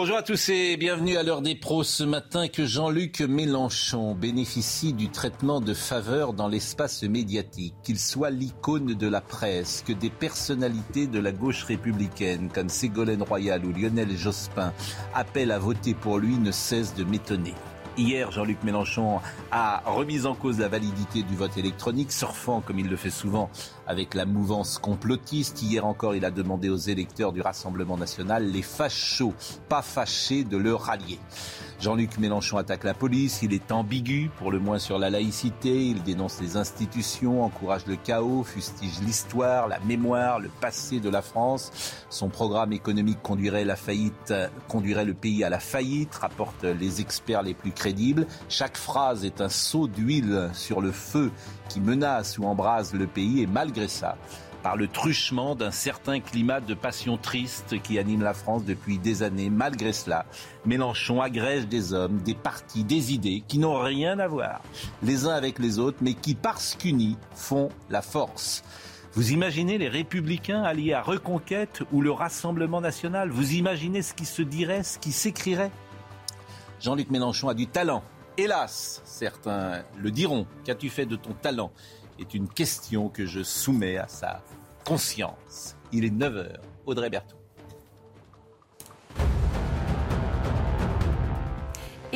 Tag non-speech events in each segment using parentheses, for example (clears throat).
Bonjour à tous et bienvenue à l'heure des pros ce matin que Jean-Luc Mélenchon bénéficie du traitement de faveur dans l'espace médiatique, qu'il soit l'icône de la presse, que des personnalités de la gauche républicaine comme Ségolène Royal ou Lionel Jospin appellent à voter pour lui ne cesse de m'étonner. Hier, Jean-Luc Mélenchon a remis en cause la validité du vote électronique, surfant comme il le fait souvent avec la mouvance complotiste. Hier encore, il a demandé aux électeurs du Rassemblement national, les fachos, pas fâchés, de le rallier. Jean-Luc Mélenchon attaque la police, il est ambigu, pour le moins sur la laïcité, il dénonce les institutions, encourage le chaos, fustige l'histoire, la mémoire, le passé de la France. Son programme économique conduirait la faillite, conduirait le pays à la faillite, rapportent les experts les plus crédibles. Chaque phrase est un seau d'huile sur le feu qui menace ou embrase le pays et malgré ça, par le truchement d'un certain climat de passion triste qui anime la France depuis des années. Malgré cela, Mélenchon agrège des hommes, des partis, des idées qui n'ont rien à voir les uns avec les autres, mais qui, parce qu'unis, font la force. Vous imaginez les républicains alliés à Reconquête ou le Rassemblement national? Vous imaginez ce qui se dirait, ce qui s'écrirait? Jean-Luc Mélenchon a du talent. Hélas, certains le diront. Qu'as-tu fait de ton talent? Est une question que je soumets à sa conscience. Il est 9h. Audrey Berthaud.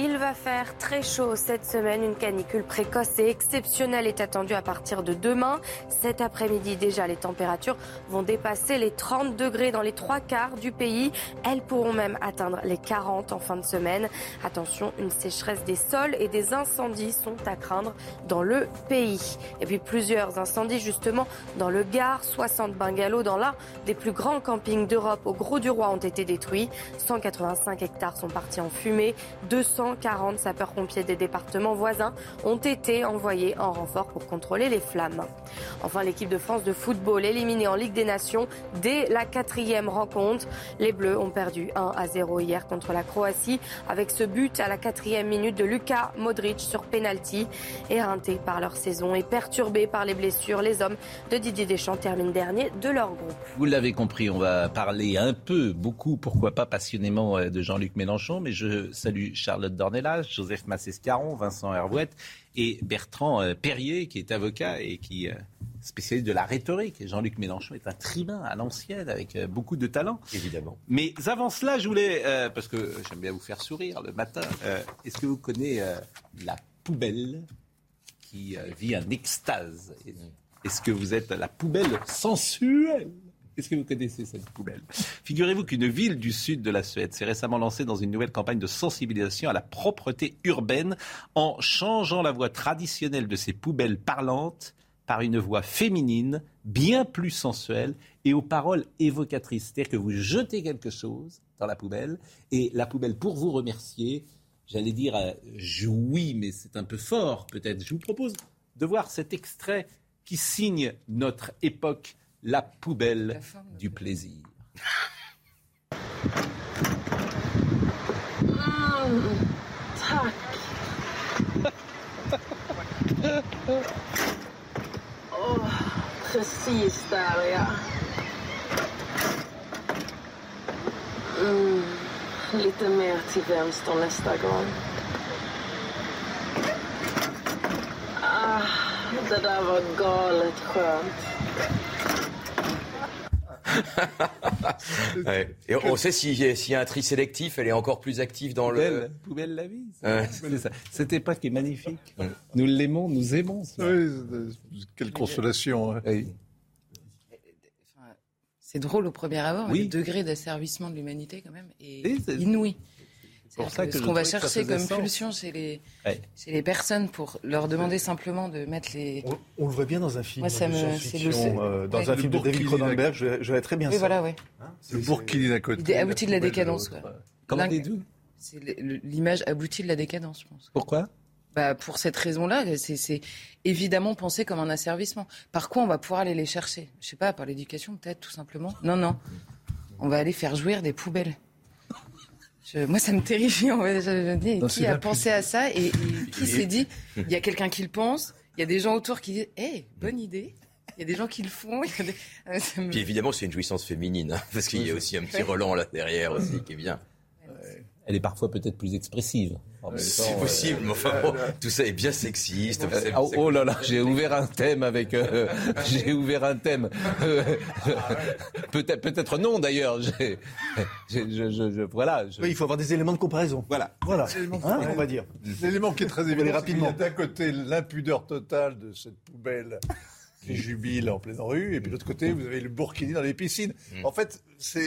Il va faire très chaud cette semaine. Une canicule précoce et exceptionnelle est attendue à partir de demain. Cet après-midi, déjà, les températures vont dépasser les 30 degrés dans les trois quarts du pays. Elles pourront même atteindre les 40 en fin de semaine. Attention, une sécheresse des sols et des incendies sont à craindre dans le pays. Et puis plusieurs incendies justement dans le Gard, 60 bungalows dans l'un des plus grands campings d'Europe au Gros du Roi ont été détruits. 185 hectares sont partis en fumée. 200 140 sapeurs-pompiers des départements voisins ont été envoyés en renfort pour contrôler les flammes. Enfin, l'équipe de France de football éliminée en Ligue des Nations dès la quatrième rencontre. Les Bleus ont perdu 1 à 0 hier contre la Croatie avec ce but à la quatrième minute de Luka Modric sur penalty. Éreintés par leur saison et perturbés par les blessures, les hommes de Didier Deschamps terminent dernier de leur groupe. Vous l'avez compris, on va parler un peu, beaucoup, pourquoi pas passionnément euh, de Jean-Luc Mélenchon, mais je salue Charlotte Dornelas, Joseph Massescaron, Vincent Hervouette et Bertrand euh, Perrier, qui est avocat et qui est euh, spécialiste de la rhétorique. Jean-Luc Mélenchon est un tribun à l'ancienne avec euh, beaucoup de talent. Évidemment. Mais avant cela, je voulais, parce que j'aime bien vous faire sourire le matin, est-ce que vous connaissez la poubelle qui vit en extase? Est-ce que vous êtes la poubelle sensuelle? Est-ce que vous connaissez cette poubelle? Figurez-vous qu'une ville du sud de la Suède s'est récemment lancée dans une nouvelle campagne de sensibilisation à la propreté urbaine en changeant la voix traditionnelle de ces poubelles parlantes par une voix féminine, bien plus sensuelle et aux paroles évocatrices. C'est-à-dire que vous jetez quelque chose dans la poubelle et la poubelle, pour vous remercier, j'allais dire euh, jouit, mais c'est un peu fort peut-être. Je vous propose de voir cet extrait qui signe notre époque la poubelle du plaisir. (laughs) Oh, precis där ja. Mm, lite mer till vänster nästa gång. Ah, det där var galet skönt. (laughs) Et on sait s'il y, a un tri sélectif, elle est encore plus active dans le. Poubelle la vie. Cette époque est magnifique. Nous l'aimons, nous aimons. quelle consolation. Hein. C'est drôle au premier abord, le degré d'asservissement de l'humanité quand même est inouï. Pour ça que ce qu'on va chercher comme pulsion chez les, chez les personnes pour leur demander simplement de mettre les. On, le voit bien dans un film. Moi, ça me, le... euh, dans un film de David Cronenberg, je, je très bien oui, ça. Voilà, ouais. Hein le Bourkini à côté. Abouti de la décadence. Comment dites-vous C'est l'image aboutie de la décadence, je pense. Pourquoi? Bah, pour cette raison-là, c'est évidemment pensé comme un asservissement. Par quoi on va pouvoir aller les chercher? Je sais pas, par l'éducation peut-être, tout simplement. Non, non. On va aller faire jouir des poubelles. Moi, ça me terrifie. En fait. Je, dis, qui a pensé à ça et, (laughs) qui s'est dit Il y a quelqu'un qui le pense, il y a des gens autour qui disent Hé, bonne idée. Il y a des gens qui le font. (laughs) Puis évidemment, c'est une jouissance féminine, hein, parce qu'il y a aussi un petit Roland là derrière aussi qui est bien. Elle est parfois peut-être plus expressive. C'est possible, mais enfin tout ça est bien sexiste. Oh, oh, là là, j'ai ouvert un thème avec. Euh, (laughs) j'ai ouvert un thème. peut-être, peut-être non d'ailleurs. voilà. Oui, il faut avoir des éléments de comparaison. Voilà, voilà. Hein, on va dire. L'élément qui est très évident, rapidement. D'un côté, l'impudeur totale de cette poubelle qui jubile en pleine rue, et puis de l'autre côté, vous avez le burkini dans les piscines. Mm. En fait, ça,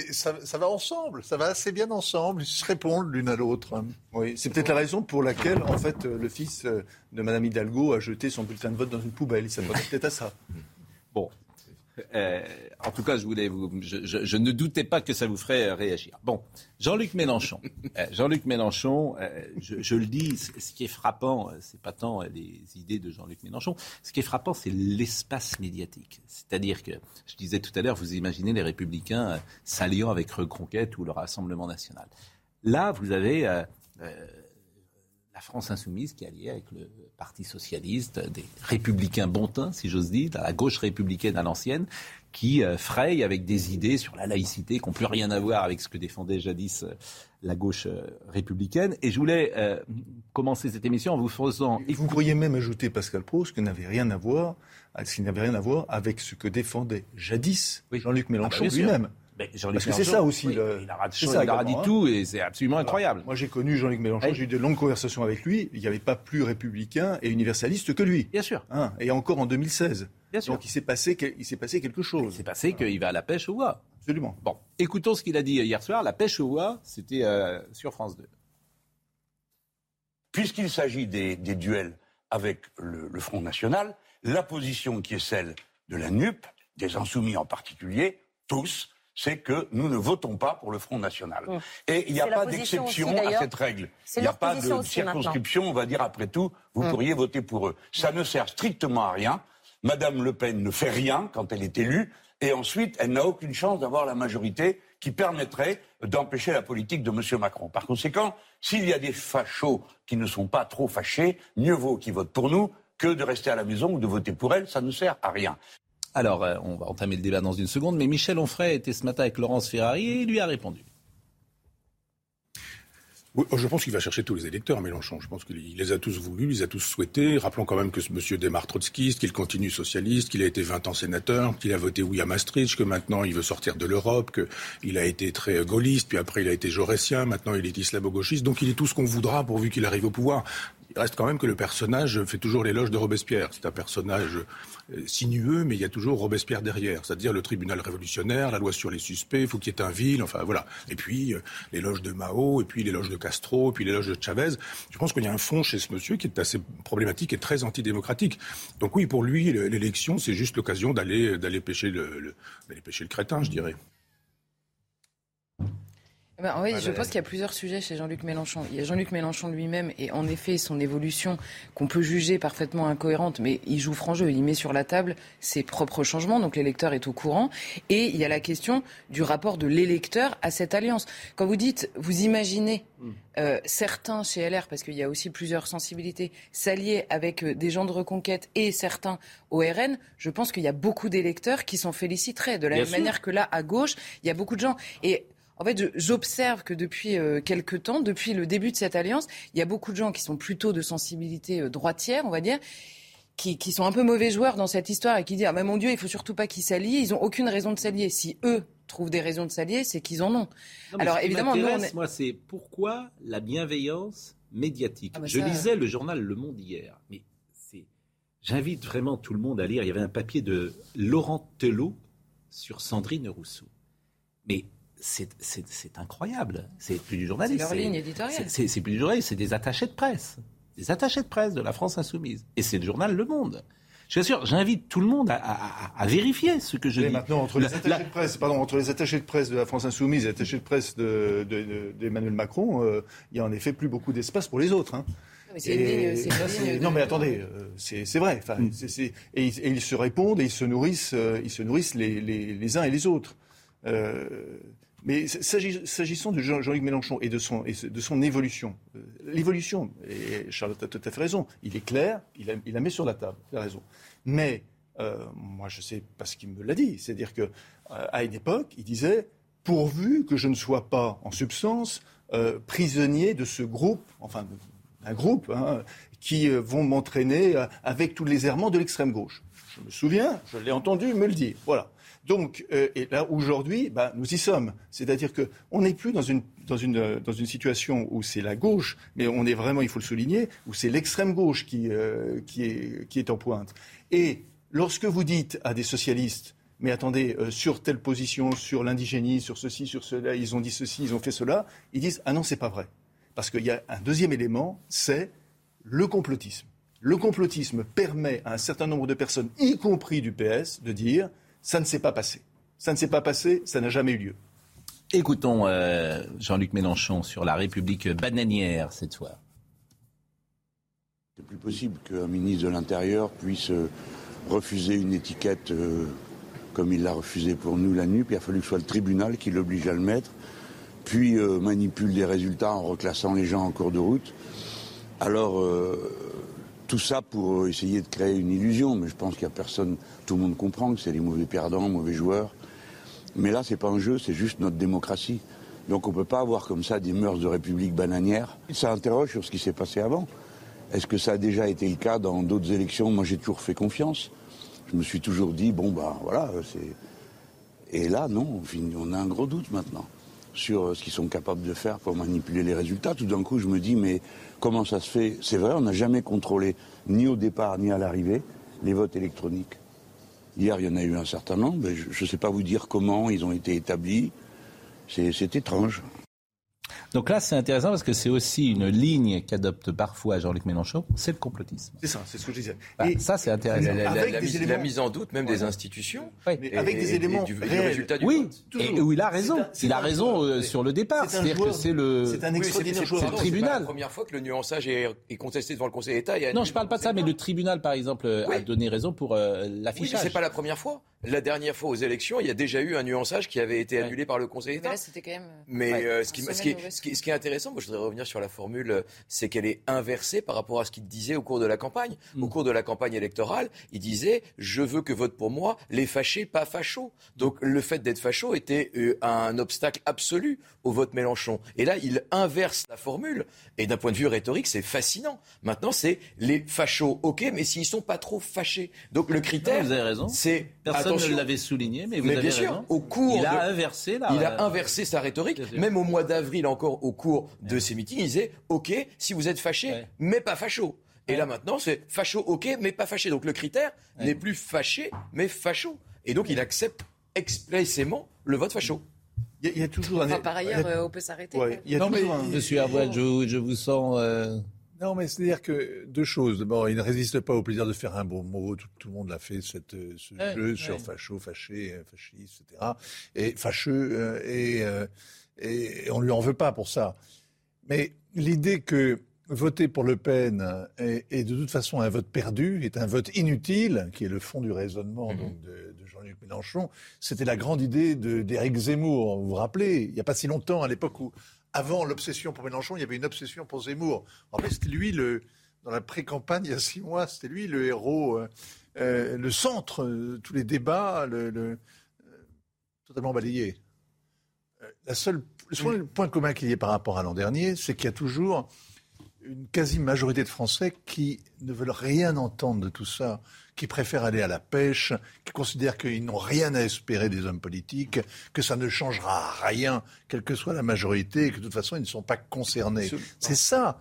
ça, va ensemble, ça va assez bien ensemble, ils se répondent l'une à l'autre. Oui, c'est peut-être la raison pour laquelle, en fait, le fils de Madame Hidalgo a jeté son bulletin de vote dans une poubelle. Ça peut-être à ça. Bon, euh, en tout cas, je, voulais vous, je, ne doutais pas que ça vous ferait réagir. Bon, Jean-Luc Mélenchon. (laughs) Euh, Jean-Luc Mélenchon, euh, je, le dis, ce qui est frappant, c'est pas tant les idées de Jean-Luc Mélenchon. Ce qui est frappant, c'est l'espace médiatique. C'est-à-dire que, je disais tout à l'heure, vous imaginez les Républicains s'alliant avec Reconquête ou le Rassemblement national. Là, vous avez la France insoumise qui est alliée avec le Parti socialiste, des républicains bontins, si j'ose dire, la gauche républicaine à l'ancienne, qui euh, fraye avec des idées sur la laïcité qui n'ont plus rien à voir avec ce que défendait jadis euh, la gauche euh, républicaine. Et je voulais commencer cette émission en vous faisant... Et vous pourriez même ajouter, Pascal Pro, ce qui n'avait rien à voir, ce qui n'avait rien à voir avec ce que défendait jadis Jean-Luc Mélenchon ah bah, lui-même. Parce que c'est ça aussi. le... Il a, dit tout et c'est absolument incroyable. Moi, j'ai connu Jean-Luc Mélenchon, j'ai eu de longues conversations avec lui. Il n'y avait pas plus républicain et universaliste que lui. Bien sûr. Hein, et encore en 2016. Bien sûr. Donc il s'est passé, il passé quelque chose. Il s'est passé qu'il va à la pêche au oie. Absolument. Bon, écoutons ce qu'il a dit hier soir. La pêche au oie, c'était euh, sur France 2. Puisqu'il s'agit des, duels avec le, le Front National, la position qui est celle de la NUP, des Insoumis en particulier, tous, c'est que nous ne votons pas pour le Front National. Mmh. Et il n'y a pas d'exception à cette règle. Il n'y a pas de circonscription, on va dire après tout, vous mmh. pourriez voter pour eux. Ça ne sert strictement à rien. Madame Le Pen ne fait rien quand elle est élue, et ensuite, elle n'a aucune chance d'avoir la majorité qui permettrait d'empêcher la politique de M. Macron. Par conséquent, s'il y a des fachos qui ne sont pas trop fâchés, mieux vaut qu'ils votent pour nous que de rester à la maison ou de voter pour elle, ça ne sert à rien. Alors, euh, on va entamer le débat dans une seconde, mais Michel Onfray était ce matin avec Laurence Ferrari et il lui a répondu. Oh, je pense qu'il va chercher tous les électeurs, Mélenchon. Je pense qu'il les a tous voulus, il les a tous souhaités. Rappelons quand même que ce monsieur démarre trotskiste, qu'il continue socialiste, qu'il a été 20 ans sénateur, qu'il a voté oui à Maastricht, que maintenant il veut sortir de l'Europe, qu'il a été très gaulliste, puis après il a été jaurétien, maintenant il est islamo-gauchiste. Donc il est tout ce qu'on voudra pourvu qu'il arrive au pouvoir. Il reste quand même que le personnage fait toujours l'éloge de Robespierre. C'est un personnage euh, sinueux, mais il y a toujours Robespierre derrière. C'est-à-dire le tribunal révolutionnaire, la loi sur les suspects, faut qu'il y ait un vil, enfin voilà. Et puis euh, l'éloge de Mao, et puis l'éloge de Castro, et puis l'éloge de Chavez. Je pense qu'il y a un fond chez ce monsieur qui est assez problématique et très antidémocratique. Donc oui, pour lui, l'élection, c'est juste l'occasion d'aller pêcher le, d'aller pêcher le crétin, je dirais. Ben, oui, je pense qu'il y a plusieurs sujets chez Jean-Luc Mélenchon. Il y a Jean-Luc Mélenchon lui-même et en effet son évolution qu'on peut juger parfaitement incohérente, mais il joue franc jeu, il met sur la table ses propres changements, donc l'électeur est au courant. Et il y a la question du rapport de l'électeur à cette alliance. Quand vous dites, vous imaginez hmm. euh, certains chez LR, parce qu'il y a aussi plusieurs sensibilités, s'allier avec euh, des gens de reconquête et certains au RN, je pense qu'il y a beaucoup d'électeurs qui s'en féliciteraient. De la même manière que là, à gauche, il y a beaucoup de gens. Et en fait, j'observe que depuis euh, quelques temps, depuis le début de cette alliance, il y a beaucoup de gens qui sont plutôt de sensibilité euh, droitière, on va dire, qui, qui, sont un peu mauvais joueurs dans cette histoire et qui disent ah mais mon Dieu, il faut surtout pas qu'ils s'allient. Ils ont aucune raison de s'allier. Si eux trouvent des raisons de s'allier, c'est qu'ils en ont. Alors évidemment, nous, moi, c'est pourquoi la bienveillance médiatique. Ah, bah Je lisais le journal Le Monde hier, mais J'invite vraiment tout le monde à lire. Il y avait un papier de Laurent Telot sur Sandrine Rousseau. Mais c'est incroyable. C'est plus du journaliste. C'est leur ligne éditoriale. C'est plus du journaliste, c'est des attachés de presse. Des attachés de presse de la France Insoumise. Et c'est le journal Le Monde. Je suis sûr, j'invite tout le monde à, vérifier ce que je dis. Maintenant, entre les, attachés de presse, pardon, entre les attachés de presse de la France Insoumise et les attachés de presse d'Emmanuel de, Macron, euh, il n'y a en effet plus beaucoup d'espace pour les autres. Hein. Non, mais attendez, euh, c'est vrai. Mm. et, ils se répondent et ils se nourrissent, euh, ils se nourrissent les, les, uns et les autres. Mais s'agissant de Jean-Luc Mélenchon et de son, de son évolution, l'évolution, et Charlotte a tout à fait raison, il est clair, il, la met sur la table, il a raison. Mais moi, je sais pas ce qu'il me l'a dit, c'est-à-dire que à une époque, il disait pourvu que je ne sois pas en substance prisonnier de ce groupe, enfin un groupe, hein, qui euh, vont m'entraîner euh, avec tous les errements de l'extrême gauche. Je me souviens, je l'ai entendu me le dire. Voilà. Donc, euh, et là, aujourd'hui, ben, nous y sommes. C'est-à-dire qu'on n'est plus dans une, dans, une, dans une situation où c'est la gauche, mais on est vraiment, il faut le souligner, où c'est l'extrême gauche qui, qui, est, qui est en pointe. Et lorsque vous dites à des socialistes, mais attendez, sur telle position, sur l'indigénisme, sur ceci, sur cela, ils ont dit ceci, ils ont fait cela, ils disent, ah non, c'est pas vrai. Parce qu'il y a un deuxième élément, c'est le complotisme. Le complotisme permet à un certain nombre de personnes, y compris du PS, de dire ça ne s'est pas passé. Ça ne s'est pas passé, ça n'a jamais eu lieu. Écoutons euh, Jean-Luc Mélenchon sur la République bananière cette fois. C'est plus possible qu'un ministre de l'Intérieur puisse euh, refuser une étiquette euh, comme il l'a refusé pour nous la nuit. il a fallu que ce soit le tribunal qui l'oblige à le mettre puis euh, manipule les résultats en reclassant les gens en cours de route. Alors, euh, tout ça pour essayer de créer une illusion, mais je pense qu'il n'y a personne, tout le monde comprend que c'est des mauvais perdants, mauvais joueurs. Mais là, c'est pas un jeu, c'est juste notre démocratie. Donc on ne peut pas avoir comme ça des mœurs de république bananière. Ça interroge sur ce qui s'est passé avant. Est-ce que ça a déjà été le cas dans d'autres élections? Moi, j'ai toujours fait confiance. Je me suis toujours dit, bon, ben voilà, c'est. Et là, non, on a un gros doute maintenant sur euh, ce qu'ils sont capables de faire pour manipuler les résultats. Tout d'un coup, je me dis, mais comment ça se fait? C'est vrai, on n'a jamais contrôlé, ni au départ, ni à l'arrivée, les votes électroniques. Hier, il y en a eu un certain nombre. Je ne sais pas vous dire comment ils ont été établis. C'est étrange. Donc là, c'est intéressant parce que c'est aussi une ligne qu'adopte parfois Jean-Luc Mélenchon, c'est le complotisme. C'est ça, c'est ce que je disais. Bah, et ça, c'est intéressant. La, mise, en doute même des institutions. avec des éléments du, résultat du oui, vote. Et où il a raison. il a raison euh, sur le départ. C'est-à-dire que c'est le, c'est un extraordinaire joueur. C'est le tribunal. C'est la première fois que le nuançage est, contesté devant le Conseil d'État. Non, je parle pas de ça, mais le tribunal, par exemple, a donné raison pour euh, l'affichage. Oui, c'est pas la première fois. La dernière fois aux élections, il y a déjà eu un nuançage qui avait été annulé par le Conseil d'État. Mais ce qui est intéressant, moi je voudrais revenir sur la formule, c'est qu'elle est inversée par rapport à ce qu'il disait au cours de la campagne. Mm. Au cours de la campagne électorale, il disait je veux que vote pour moi les fâchés, pas fachos. Donc le fait d'être facho était euh, un obstacle absolu au vote Mélenchon. Et là, il inverse la formule. Et d'un point de vue rhétorique, c'est fascinant. Maintenant, c'est les fachos, ok, mais s'ils sont pas trop fâchés. Donc le critère, vous avez raison. C'est personne ne l'avait souligné, mais vous avez bien sûr. Au cours, il a inversé il a inversé sa rhétorique. Même au mois d'avril, encore au cours de ces meetings, il disait OK, si vous êtes fâché, mais pas facho. Et là maintenant, c'est facho, ok, mais pas fâché. Donc le critère n'est plus fâché, mais facho. Et donc il accepte expressément le vote facho. Il y, a, toujours un. par ailleurs, euh, on peut s'arrêter. non, mais, Monsieur Arbois, je, vous sens. Euh, non, mais c'est-à-dire que deux choses. D'abord, il ne résiste pas au plaisir de faire un bon mot. Tout, le monde l'a fait, cette, ce jeu sur facho, fâché, fasciste, etc. Et fâcheux, et, et on lui en veut pas pour ça. Mais l'idée que voter pour Le Pen est, de toute façon un vote perdu, est un vote inutile, qui est le fond du raisonnement mhm. de, Jean-Luc Mélenchon, c'était la grande idée d'Éric Zemmour. Vous vous rappelez, il n'y a pas si longtemps, à l'époque où, avant l'obsession pour Mélenchon, il y avait une obsession pour Zemmour. En fait, c'était lui, le, dans la pré-campagne, il y a six mois, c'était lui le héros, euh, euh, le centre, de tous les débats, le, euh, totalement balayé. La seule le seul point commun qu'il y ait par rapport à l'an dernier, c'est qu'il y a toujours une quasi-majorité de Français qui ne veulent rien entendre de tout ça, qui préfèrent aller à la pêche, qui considèrent qu'ils n'ont rien à espérer des hommes politiques, que ça ne changera rien, quelle que soit la majorité, et que de toute façon, ils ne sont pas concernés. C'est ça.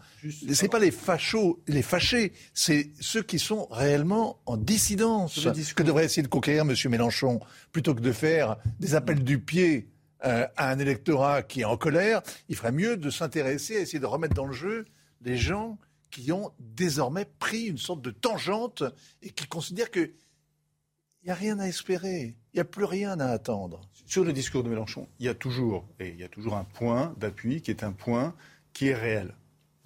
C'est pas les fachos, les fâchés, c'est ceux qui sont réellement en dissidence. Que devrait essayer de conquérir M. Mélenchon, plutôt que de faire des appels du pied euh, à un électorat qui est en colère, il ferait mieux de s'intéresser à essayer de remettre dans le jeu les gens qui ont désormais pris une sorte de tangente et qui considèrent qu'il n'y a rien à espérer, il n'y a plus rien à attendre. Sur le discours de Mélenchon, il y a toujours, et il y a toujours un point d'appui qui est un point qui est réel.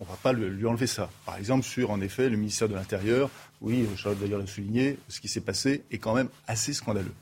On ne va pas lui enlever ça. Par exemple, sur, en effet, le ministère de l'Intérieur, oui, Charlotte d'ailleurs l'a souligné, ce qui s'est passé est quand même assez scandaleux.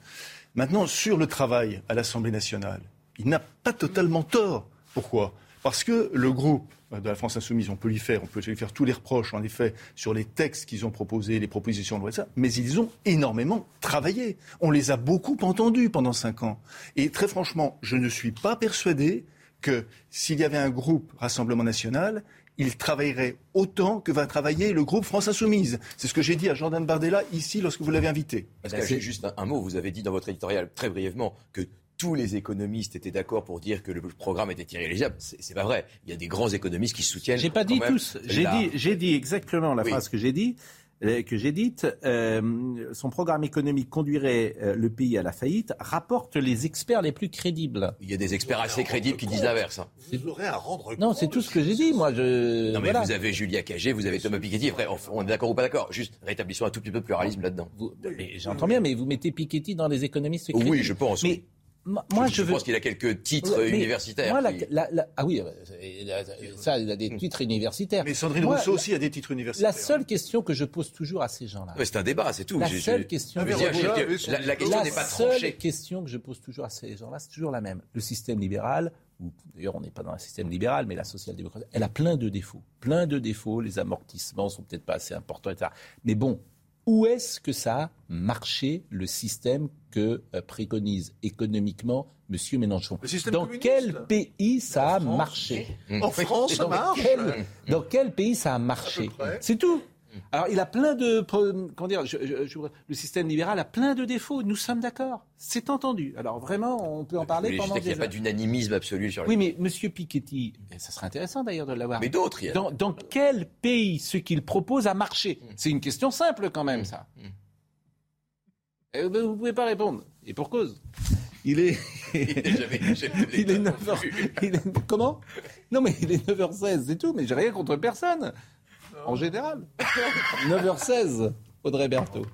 Maintenant, sur le travail à l'Assemblée nationale, il n'a pas totalement tort. Pourquoi? Parce que le groupe de la France Insoumise, on peut lui faire, on peut lui faire tous les reproches, en effet, sur les textes qu'ils ont proposés, les propositions de loi, ça, mais ils ont énormément travaillé. On les a beaucoup entendus pendant cinq ans. Et très franchement, je ne suis pas persuadé que s'il y avait un groupe Rassemblement national, il travaillerait autant que va travailler le groupe France Insoumise. C'est ce que j'ai dit à Jordan Bardella ici lorsque vous l'avez invité. C'est juste un, mot. Vous avez dit dans votre éditorial très brièvement que tous les économistes étaient d'accord pour dire que le programme était irréalisable. C'est pas vrai. Il y a des grands économistes qui soutiennent. J'ai pas dit tous. J'ai dit, j'ai dit exactement la phrase que j'ai dit. Euh, que j'ai dite, euh, son programme économique conduirait euh, le pays à la faillite, rapporte les experts les plus crédibles. Il y a des experts assez crédibles qui disent l'inverse. Hein. Vous aurez à rendre Non, c'est tout ce que j'ai dit, moi. Je... Non, mais vous avez Julia Cagé, vous avez Thomas Piketty. Après, on est d'accord ou pas d'accord Juste rétablissons un tout petit peu de pluralisme là-dedans. J'entends bien, mais vous mettez Piketty dans les économistes crédibles. Oui, je pense. Mais moi, je, pense qu'il a quelques titres universitaires. ah oui, ça, il a des titres universitaires. Mais Sandrine Rousseau aussi a des titres universitaires. La seule question que je pose toujours à ces gens-là. c'est un débat, c'est tout. La seule question. la, question n'est pas tranchée. seule question que je pose toujours à ces gens-là, c'est toujours la même. Le système libéral, d'ailleurs on n'est pas dans un système libéral, mais la social-démocratie, elle a plein de défauts. Plein de défauts. Les amortissements sont peut-être pas assez importants, etc. Mais bon, où est-ce que ça a marché le système que euh, préconise économiquement M. Mélenchon Dans quel pays ça a marché En France, ça marche Dans quel pays ça a marché C'est tout. Alors, il a plein de. Comment dire Le système libéral a plein de défauts. Nous sommes d'accord. C'est entendu. Alors, vraiment, on peut en parler pendant des Il n'y a pas d'unanimisme absolu sur Oui, mais M. Piketty, ça serait intéressant d'ailleurs de l'avoir. Mais d'autres, il y a... dans, dans, quel pays ce qu'il propose a marché? Mm. C'est une question simple quand même, mm. ça. Mm. Eh, vous ne pouvez pas répondre. Et pour cause. Il est. (laughs) (laughs) il est 9h. Comment? Non, mais il est 9h16, c'est tout. Mais j'ai rien contre personne en général. (laughs) 9h16, Audrey Berthaud.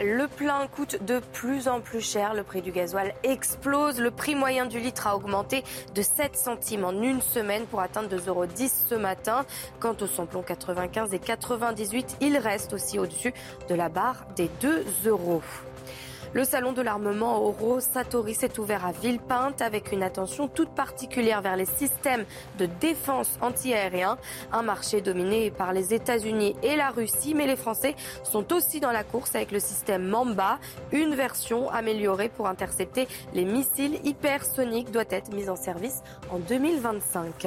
Le plein coûte de plus en plus cher. Le prix du gasoil explose. Le prix moyen du litre a augmenté de 7 centimes en une semaine pour atteindre 2,10 euros ce matin. Quant au samplon 95 et 98, il reste aussi au-dessus de la barre des 2 euros. Le salon de l'armement Oro Satori s'est ouvert à Villepinte avec une attention toute particulière vers les systèmes de défense antiaérien. Un marché dominé par les États-Unis et la Russie, mais les Français sont aussi dans la course avec le système Mamba. Une version améliorée pour intercepter les missiles hypersoniques doit être mise en service en 2025.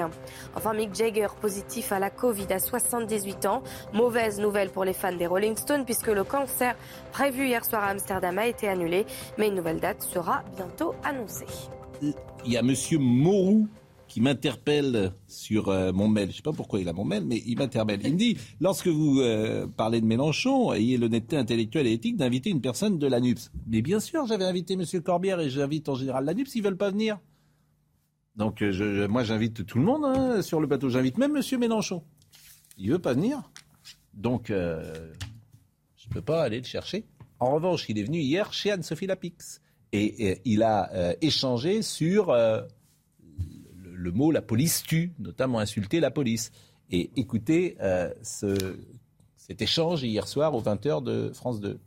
Enfin, Mick Jagger positif à la Covid à 78 ans. Mauvaise nouvelle pour les fans des Rolling Stones puisque le cancer prévu hier soir à Amsterdam a été mais une nouvelle date sera bientôt annoncée. Il y a Monsieur Mourou qui m'interpelle sur euh, mon mail. Je ne sais pas pourquoi il a mon mail, mais il m'interpelle. Il me dit, lorsque vous euh, parlez de Mélenchon, ayez l'honnêteté intellectuelle et éthique d'inviter une personne de l'ANUPS. Mais bien sûr, j'avais invité Monsieur Corbière et j'invite en général l'ANUPS, ils veulent pas venir. Donc euh, moi j'invite tout le monde hein, sur le bateau. J'invite même Monsieur Mélenchon. Il veut pas venir. Donc je ne peux pas aller le chercher. En revanche, il est venu hier chez Anne-Sophie Lapix et, il a euh, échangé sur euh, le, mot la police tue, notamment insulter la police. Et écoutez euh, cet échange hier soir aux 20h de France 2.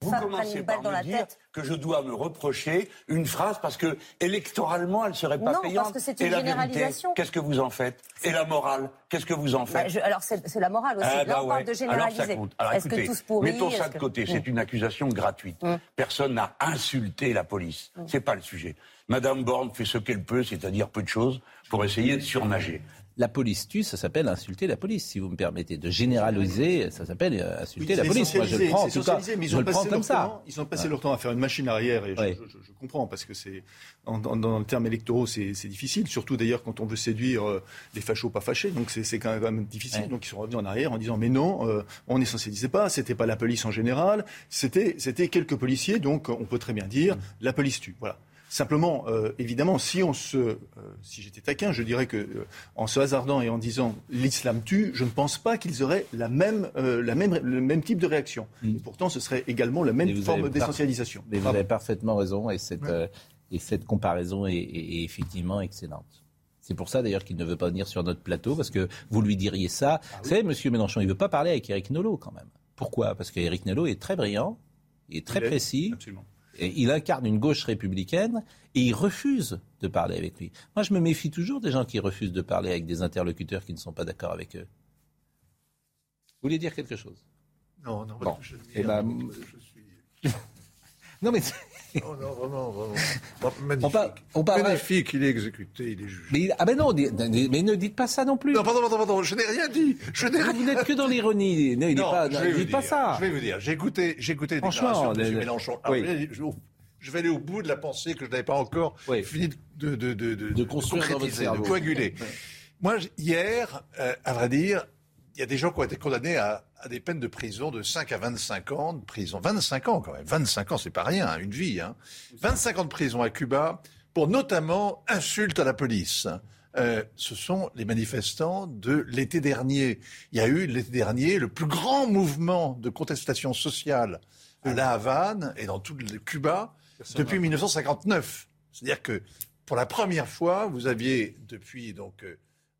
Vous commencez par me dire que je dois me reprocher une phrase parce que électoralement elle serait pas non, payante. parce que c'est une généralisation. Qu'est-ce que vous en faites? Et la morale Qu'est-ce que vous en bah, faites? Alors c'est la morale aussi. Ah, Là, on parle de généraliser. Est-ce que Mettons ça de côté. C'est une accusation gratuite. Hum. Personne n'a insulté la police. Hum. C'est pas le sujet. Madame Borne fait ce qu'elle peut, c'est-à-dire peu de choses, pour essayer de surnager. La police tue, ça s'appelle insulter la police, si vous me permettez. De généraliser, ça s'appelle euh, insulter la police. Moi, je le prends, en tout cas, mais ils ont passé comme ça. ils ont passé leur temps à faire une machine arrière, et je, comprends, parce que c'est dans, le terme électoraux, c'est difficile, surtout d'ailleurs quand on veut séduire euh, les fachos pas fâchés, donc c'est quand même difficile. Donc ils sont revenus en arrière en disant, mais non, euh, on ne pas, c'était pas la police en général, c'était quelques policiers, donc on peut très bien dire, mm. la police tue. Voilà. Simplement, euh, évidemment, si on se, euh, si j'étais taquin, je dirais que euh, en se hasardant et en disant l'islam tue, je ne pense pas qu'ils auraient la même, la même, le même type de réaction. Mm. Et pourtant, ce serait également la même forme d'essentialisation. Mais vous avez parfaitement raison et cette, et cette comparaison est, effectivement excellente. C'est pour ça d'ailleurs qu'il ne veut pas venir sur notre plateau parce que vous lui diriez ça. Ah vous savez, Monsieur Mélenchon, il ne veut pas parler avec Eric Nolot quand même. Pourquoi? Parce qu'Éric Nolot est très brillant, il est très précis. Absolument il incarne une gauche républicaine et il refuse de parler avec lui. Moi, je me méfie toujours des gens qui refusent de parler avec des interlocuteurs qui ne sont pas d'accord avec eux. Vous voulez dire quelque chose? Non, non, je, eh ben, suis... (laughs) non, mais (laughs) Oh non, vraiment, vraiment. Magnifique. Magnifique, il est exécuté, il est jugé. Mais, ah ben non, mais ne dites pas ça non plus. Non, pardon, pardon, pardon, je n'ai rien dit. Je n'ai Vous n'êtes que dans l'ironie. Ne dites pas, dites pas ça. Je vais vous dire, j'ai écouté, j'ai écouté les déclarations de M. Mélenchon. je, vais aller au bout de la pensée que je n'avais pas encore fini de, de, de, de, de concrétiser, de coaguler. Moi, hier, euh, à vrai dire, il y a des gens qui ont été condamnés à, des peines de prison de 5 à 25 ans de prison. 25 ans quand même. 25 ans, c'est pas rien, hein, une vie. Hein. 25 ans de prison à Cuba pour notamment insulte à la police. Euh, ce sont les manifestants de l'été dernier. Il y a eu l'été dernier le plus grand mouvement de contestation sociale à La Havane et dans tout le Cuba depuis 1959. C'est-à-dire que pour la première fois, vous aviez depuis donc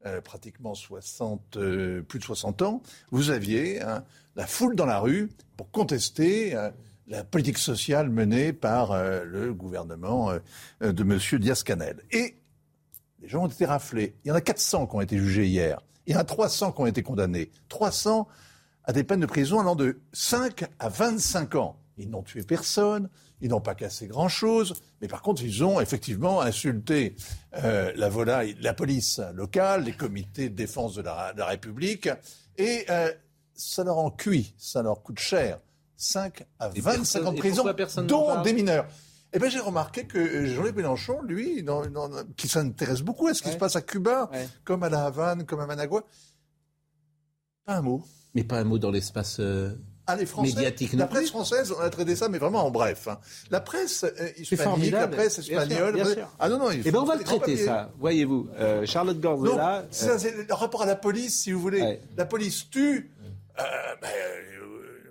euh, pratiquement 60, euh, plus de 60 ans, vous aviez hein, la foule dans la rue pour contester euh, la politique sociale menée par le gouvernement de M. Diaz-Canel. Et les gens ont été raflés. Il y en a 400 qui ont été jugés hier. Il y en a 300 qui ont été condamnés. 300 à des peines de prison allant de 5 à 25 ans. Ils n'ont tué personne, ils n'ont pas cassé grand-chose, mais par contre, ils ont effectivement insulté euh, la volaille, la police locale, les comités de défense de la, République, et euh, ça leur en cuit, ça leur coûte cher. 5 à 25 ans de prison, dont des mineurs. Eh bien, j'ai remarqué que Jean-Luc Mélenchon, lui, qui s'intéresse beaucoup à ce qui se passe à Cuba, comme à La Havane, comme à Managua, pas un mot. Mais pas un mot dans l'espace euh, ah, les Français, la presse française, on a traité ça, mais vraiment en bref. Hein. La presse euh, hispanique, la presse espagnole. Ah non, non, il eh ben on va le traiter, ça. Voyez-vous, euh, Charlotte Gorzella. C'est euh... le rapport à la police, si vous voulez. La police tue. Euh, ben,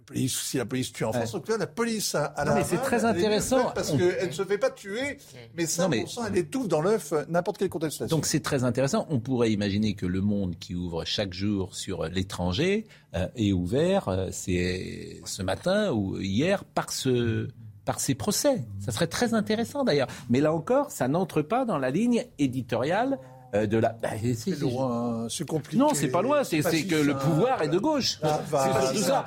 police, si la police tue en France, donc là, la police à, la mais c'est très intéressant. Parce qu'elle ne se fait pas tuer, mais ça, mais... elle étouffe dans l'œuf n'importe quelle contestation. Donc c'est très intéressant. On pourrait imaginer que le monde qui ouvre chaque jour sur l'étranger euh, est ouvert, euh, c'est ce matin ou hier, par ce par ces procès. Ça serait très intéressant d'ailleurs. Mais là encore, ça n'entre pas dans la ligne éditoriale euh, de la. Bah, c'est loin, c'est compliqué. Non, c'est pas loin. C'est que le pouvoir est de gauche. Ah, c'est ça.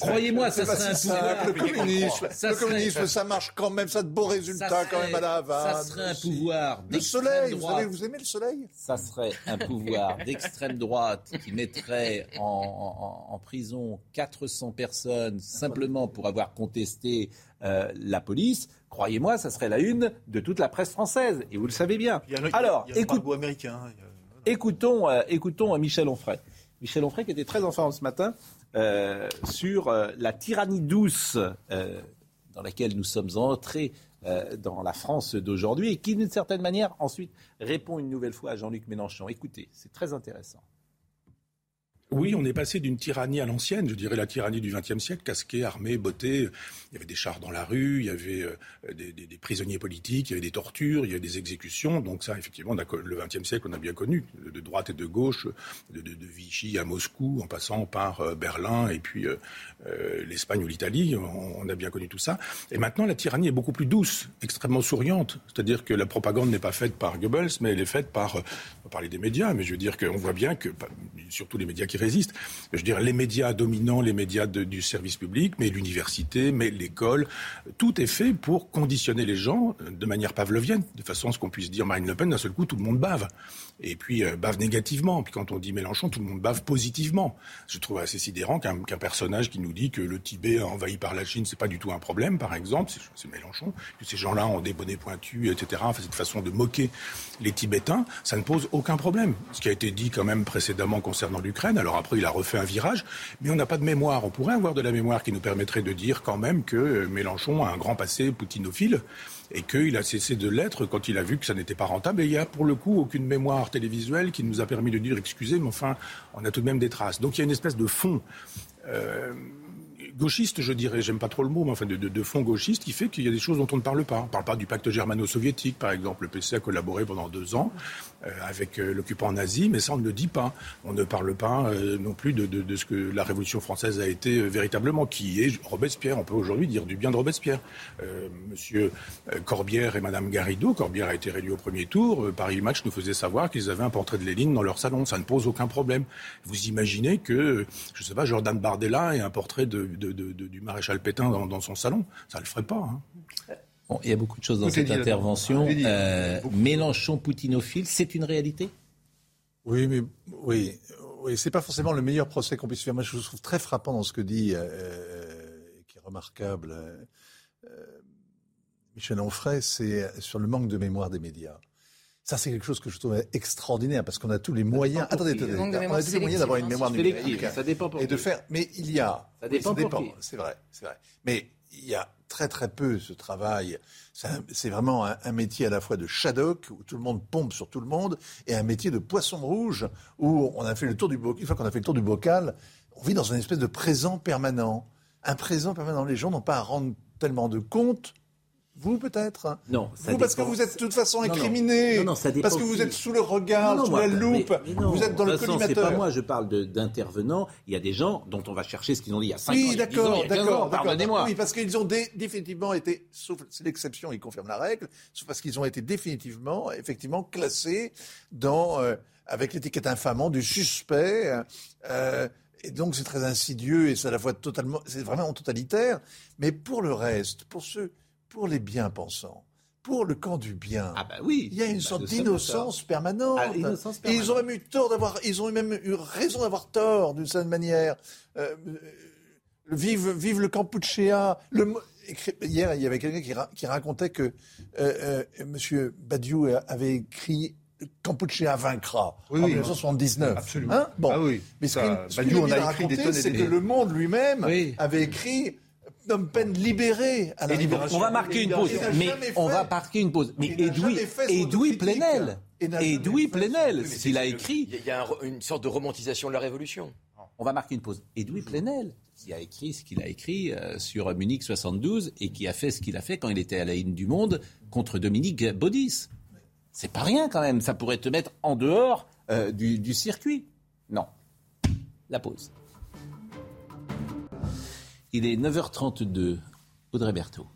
Croyez-moi, ça serait un pouvoir. Le communisme, le communisme, ça marche quand même, ça a de beaux résultats quand même à la Havane. Ça serait un pouvoir. Le soleil, vous, aimez le soleil Ça serait un pouvoir d'extrême droite qui mettrait en prison 400 personnes simplement pour avoir contesté euh, la police, croyez-moi, ça serait la une de toute la presse française. Et vous le savez bien. Alors, américain. écoutons, euh, écoutons Michel Onfray. Michel Onfray qui était très en forme ce matin euh, sur la tyrannie douce dans laquelle nous sommes entrés dans la France d'aujourd'hui et qui, d'une certaine manière, ensuite répond une nouvelle fois à Jean-Luc Mélenchon. Écoutez, c'est très intéressant. Oui, on est passé d'une tyrannie à l'ancienne, je dirais la tyrannie du XXe siècle, casqué, armé, botté. Il y avait des chars dans la rue, il y avait euh, des, prisonniers politiques, il y avait des tortures, il y avait des exécutions. Donc ça, effectivement, le XXe siècle, on a bien connu, de droite et de gauche, de, Vichy à Moscou, en passant par euh, Berlin et puis euh, l'Espagne ou l'Italie. On, a bien connu tout ça. Et maintenant, la tyrannie est beaucoup plus douce, extrêmement souriante. C'est-à-dire que la propagande n'est pas faite par Goebbels, mais elle est faite par, on va parler des médias, mais je veux dire qu'on voit bien que, surtout les médias qui Je dirais les médias dominants, les médias du service public, mais l'université, mais l'école, tout est fait pour conditionner les gens de manière pavlovienne, de façon à ce qu'on puisse dire Marine Le Pen, d'un seul coup, tout le monde bave et puis euh, bave négativement. Puis quand on dit Mélenchon, tout le monde bave positivement. Je trouve assez sidérant qu'un personnage qui nous dit que le Tibet envahi par la Chine, c'est pas du tout un problème, par exemple, c'est Mélenchon, que ces gens-là ont des bonnets pointus, etc. Enfin, cette façon de moquer les Tibétains, ça ne pose aucun problème. Ce qui a été dit quand même précédemment concernant l'Ukraine, alors après il a refait un virage, mais on n'a pas de mémoire. On pourrait avoir de la mémoire qui nous permettrait de dire quand même que euh, Mélenchon a un grand passé poutinophile et qu'il a cessé de l'être quand il a vu que ça n'était pas rentable. Et il n'y a pour le coup aucune mémoire télévisuelle qui nous a permis de dire excusez, mais enfin, on a tout de même des traces. Donc il y a une espèce de fond. Euh, gauchiste, je dirais, j'aime pas trop le mot, mais enfin de, de, fond gauchiste, qui fait qu'il y a des choses dont on ne parle pas. On ne parle pas du pacte germano-soviétique, par exemple. Le PC a collaboré pendant deux ans avec euh, l'occupant nazi, mais ça on ne le dit pas. On ne parle pas euh, non plus de, de, ce que la Révolution française a été véritablement, qui est Robespierre. On peut aujourd'hui dire du bien de Robespierre. Monsieur Corbière et Madame Garrido, Corbière a été réélu au premier tour. Paris Match nous faisait savoir qu'ils avaient un portrait de Lénine dans leur salon. Ça ne pose aucun problème. Vous imaginez que, je ne sais pas, Jordan Bardella ait un portrait de, du maréchal Pétain dans, son salon Ça ne le ferait pas. Hein il y a beaucoup de choses dans cette intervention. Euh, Mélenchon poutinophile, c'est une réalité? Oui, mais oui, oui c'est pas forcément le meilleur procès qu'on puisse faire. Moi, je trouve très frappant dans ce que dit, euh, euh, qui est remarquable, Michel Onfray, c'est sur le manque de mémoire des médias. Ça, c'est quelque chose que je trouve extraordinaire parce qu'on a tous les moyens. Attendez, attendez, on a tous les moyens d'avoir une mémoire numérique. Ça dépend pour Et de faire. Mais il y a. Ça dépend. c'est vrai, c'est vrai. Mais il y a très très peu ce travail. C'est vraiment un, métier à la fois de shadok, où tout le monde pompe sur tout le monde, et un métier de poisson rouge, où on a fait le tour du bocal. Une fois qu'on a fait le tour du bocal, on vit dans une espèce de présent permanent. Un présent permanent. Les gens n'ont pas à rendre tellement de compte vous peut-être Non, ça vous, parce que vous êtes de toute façon incriminé. Non, non, ça dépend parce que vous êtes sous le regard, sous la loupe. vous êtes dans le collimateur. C'est pas moi, je parle d'intervenants. Il y a des gens dont on va chercher ce qu'ils ont dit il y a 5 oui, ans, d'accord, d'accord, pardonnez-moi. Oui, parce qu'ils ont définitivement été, sauf c'est l'exception, ils confirment la règle, sauf parce qu'ils ont été définitivement, effectivement, classés dans euh, avec l'étiquette infamant du suspect. Euh, et donc c'est très insidieux et c'est à la fois totalement, c'est vraiment totalitaire. Mais pour le reste, pour ceux pour les bien-pensants, pour le camp du bien. Ah bah oui. Il y a une bah, sorte d'innocence permanente. Ah, Et ils ont même eu tort d'avoir, ils ont même eu raison d'avoir tort d'une certaine manière. Euh, vive, vive le Campuchea. Le, hier, il y avait quelqu'un qui, racontait que euh, euh, M. Badiou avait écrit Campuchea vaincra en 1979. Absolument. Hein? Bon. Ah oui. Mais ce qu'il on a écrit des c'est que le monde lui-même avait écrit Phnom Penh libéré à la On va marquer une pause. Mais on va marquer une pause. Mais Edoui, Edoui Plenel. Edoui Plenel, s'il a écrit. Il y a une sorte de romantisation de la Révolution. On va marquer une pause. Edoui Plenel, qui a écrit ce qu'il a écrit euh, sur Munich 72 et qui a fait ce qu'il a fait quand il était à la ligne du monde contre Dominique Baudis. C'est pas rien quand même. Ça pourrait te mettre en dehors euh, du, du circuit. Non. La pause. Il est 9h32. Audrey Berthaud.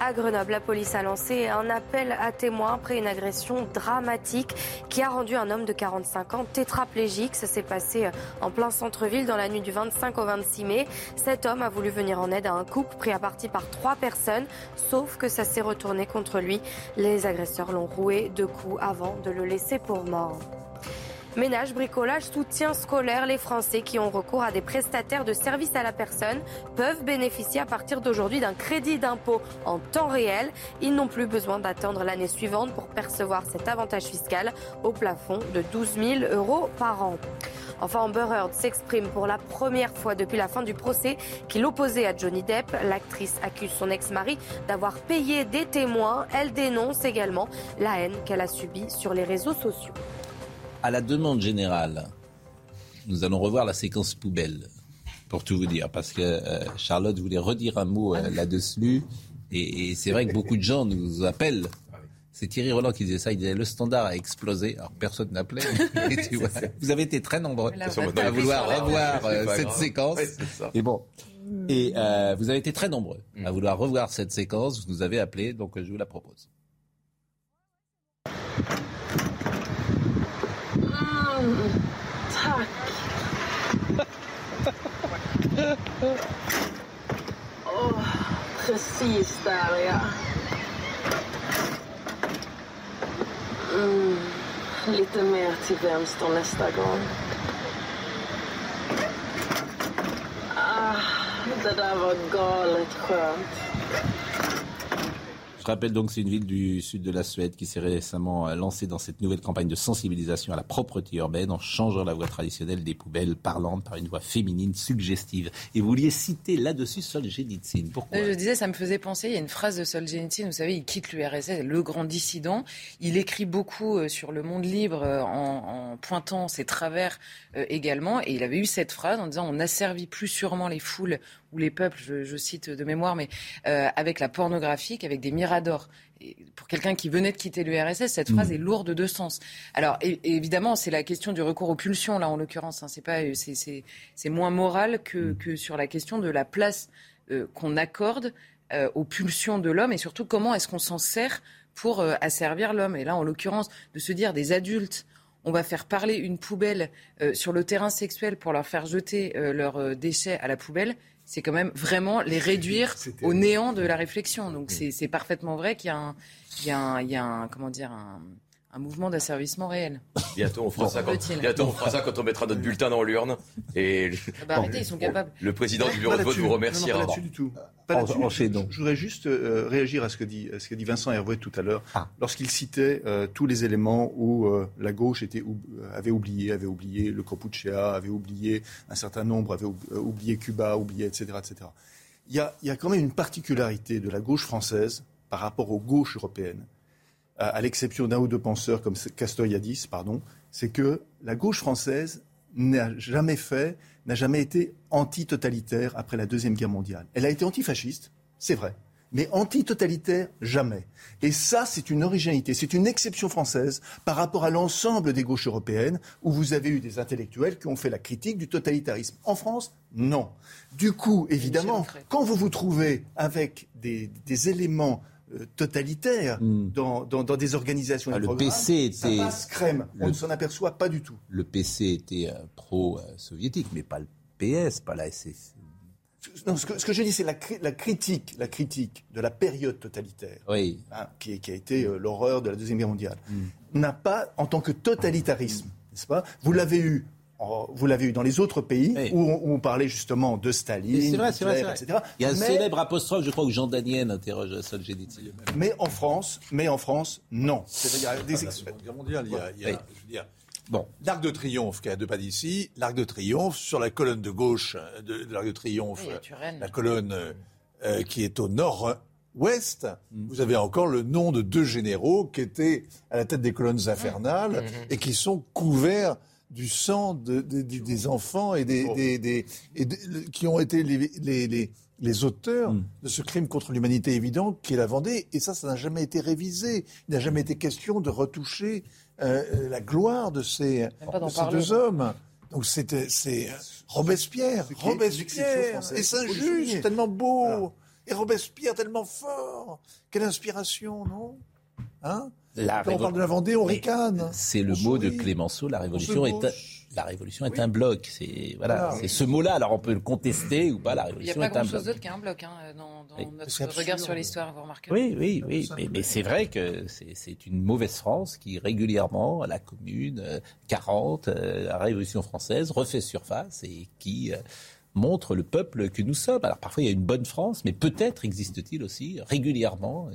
À Grenoble, la police a lancé un appel à témoins après une agression dramatique qui a rendu un homme de 45 ans tétraplégique. Ça s'est passé en plein centre-ville dans la nuit du 25 au 26 mai. Cet homme a voulu venir en aide à un couple pris à partie par trois personnes, sauf que ça s'est retourné contre lui. Les agresseurs l'ont roué de coups avant de le laisser pour mort. Ménage, bricolage, soutien scolaire, les Français qui ont recours à des prestataires de services à la personne peuvent bénéficier à partir d'aujourd'hui d'un crédit d'impôt en temps réel. Ils n'ont plus besoin d'attendre l'année suivante pour percevoir cet avantage fiscal au plafond de 12 000 euros par an. Enfin, Amber Heard s'exprime pour la première fois depuis la fin du procès qui l'opposait à Johnny Depp. L'actrice accuse son ex-mari d'avoir payé des témoins. Elle dénonce également la haine qu'elle a subie sur les réseaux sociaux à la demande générale, nous allons revoir la séquence poubelle, pour tout vous dire, parce que euh, Charlotte voulait redire un mot euh, là-dessus. Et, c'est vrai que beaucoup de gens nous appellent. C'est Thierry Roland qui disait ça. Il disait le standard a explosé. Alors personne n'appelait. (laughs) vous avez été très nombreux à vouloir revoir euh, cette séquence. et bon. Et vous avez été très nombreux à vouloir revoir cette séquence. Vous nous avez appelé, donc je vous la propose. Oh, precis där, ja. Mm, lite mer till vänster nästa gång. Ah, det där var galet skönt. Je rappelle donc c'est une ville du sud de la Suède qui s'est récemment euh, lancée dans cette nouvelle campagne de sensibilisation à la propreté urbaine en changeant la voix traditionnelle des poubelles parlantes par une voix féminine suggestive. Et vous vouliez citer là-dessus Solzhenitsyn. Pourquoi? Je disais, ça me faisait penser, il y a une phrase de Solzhenitsyn, vous savez, il quitte l'URSS, le grand dissident. Il écrit beaucoup euh, sur le monde libre euh, en, pointant ses travers également. Et il avait eu cette phrase en disant on asservit plus sûrement les foules ou les peuples, je, cite de mémoire, mais avec la pornographie qu'avec des miracles adore. pour quelqu'un qui venait de quitter l'URSS, cette phrase mm. est lourde de sens. Alors évidemment, c'est la question du recours aux pulsions là en l'occurrence. Hein. C'est pas, c'est moins moral que, mm. que, sur la question de la place euh, qu'on accorde euh, aux pulsions de l'homme et surtout comment est-ce qu'on s'en sert pour euh, asservir l'homme. Et là, en l'occurrence, de se dire des adultes on va faire parler une poubelle sur le terrain sexuel pour leur faire jeter leurs déchets à la poubelle, c'est quand même vraiment les réduire au néant de la réflexion. Donc c'est parfaitement vrai qu'il y a un, il y a un, il y a un comment dire, un, un mouvement d'asservissement réel. Bientôt on, fera ça quand, bientôt on fera ça quand on mettra notre bulletin dans l'urne. Et ah bah arrêtez, ils sont capables. Le président du bureau de vote vous remerciera. pas là-dessus du tout. Pas. Je voudrais juste euh, réagir à ce que dit, ce que dit Vincent Hervé tout à l'heure, ah. lorsqu'il citait euh, tous les éléments où euh, la gauche était, avait oublié, avait oublié le Copuccia, avait oublié un certain nombre, avait oublié Cuba, oublié, etc., etc. Il y, a, il y a quand même une particularité de la gauche française par rapport aux gauches européennes à l'exception d'un ou deux penseurs comme Castoyadis, pardon, c'est que la gauche française n'a jamais fait, n'a jamais été anti-totalitaire après la Deuxième Guerre mondiale. Elle a été antifasciste, c'est vrai, mais anti-totalitaire, jamais. Et ça, c'est une originalité, c'est une exception française par rapport à l'ensemble des gauches européennes, où vous avez eu des intellectuels qui ont fait la critique du totalitarisme. En France, non. Du coup, évidemment, quand vous vous trouvez avec des, des éléments totalitaire hmm. dans, des organisations. Ah, le PC était. crème. On ne s'en aperçoit pas du tout. Le PC était euh, pro-soviétique, mais pas le PS, pas la SS. Non, ce que, je dis, c'est la, critique, la critique de la période totalitaire, oui. Hein, qui, a été euh, l'horreur de la Deuxième Guerre mondiale, hmm. n'a pas, en tant que totalitarisme, n'est-ce pas Vous l'avez eu vous l'avez eu dans les autres pays où, on, parlait justement de Staline, vrai, vrai, etc. Il y a un célèbre apostrophe, je crois, où Jean Daniel interroge Solzhenitsyn. Mais en France, mais en France, non. C'est-à-dire des Guerre mondiale, il y a, je veux dire, Bon, l'Arc de Triomphe qui est à deux pas d'ici, l'Arc de Triomphe sur la colonne de gauche de, l'Arc de Triomphe, la colonne euh, qui est au nord-ouest, mm. vous avez encore le nom de deux généraux qui étaient à la tête des colonnes infernales mm. et qui sont couverts du sang de, des enfants et, des, oh. qui ont été les, les, auteurs hmm. de ce crime contre l'humanité évident qui est la Vendée. Et ça, ça n'a jamais été révisé. Il n'a jamais été question de retoucher euh, la gloire de ces, deux hommes. Donc c'est Robespierre, Robespierre et Saint-Just, tellement beau, et Robespierre tellement fort. Quelle inspiration, non? Hein? Quand on parle de la Vendée, on ricane. C'est le mot de Clémenceau, la révolution est un, la révolution est un bloc. C'est voilà, c'est ce mot-là. Alors on peut le contester ou pas. La révolution est un bloc. Il n'y a pas grand-chose d'autre qu'un bloc hein, dans, notre regard sur l'histoire. Vous remarquez Oui, oui, oui. Mais, c'est vrai que c'est une mauvaise France qui régulièrement, à la Commune 40, euh, la Révolution française, refait surface et qui euh, montre le peuple que nous sommes. Alors parfois il y a une bonne France, mais peut-être existe-t-il aussi régulièrement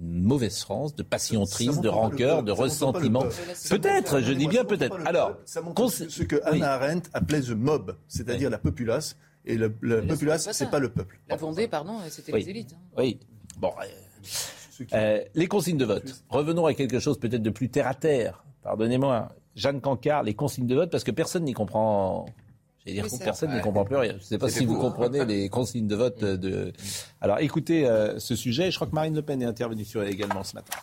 une mauvaise France, de passion triste, de rancœur, de ressentiment. Peut-être, je dis bien peut-être. Alors, ce que Hannah Arendt appelait the mob, c'est-à-dire la populace, et le, populace, c'est pas le peuple. La Vendée, pardon, c'était les élites. Hein. Oui. Bon. Euh, euh, les consignes de vote. Revenons à quelque chose peut-être de plus terre à terre. Pardonnez-moi, Jeanne Cancard, les consignes de vote, parce que personne n'y comprend dire que personne ne comprend plus rien. Je ne sais pas si vous comprenez les (laughs) consignes de vote de. Alors écoutez euh, ce sujet. Je crois que Marine Le Pen est intervenue sur elle également ce matin.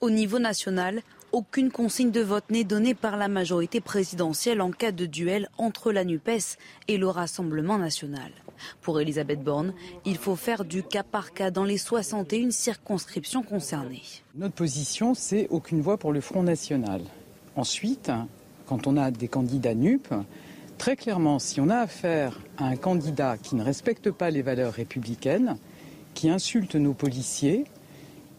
Au niveau national, aucune consigne de vote n'est donnée par la majorité présidentielle en cas de duel entre la NUPES et le Rassemblement national. Pour Elisabeth Borne, il faut faire du cas par cas dans les 61 circonscriptions concernées. Notre position, c'est aucune voix pour le Front National. Ensuite, quand on a des candidats NUP, très clairement, si on a affaire à un candidat qui ne respecte pas les valeurs républicaines, qui insulte nos policiers,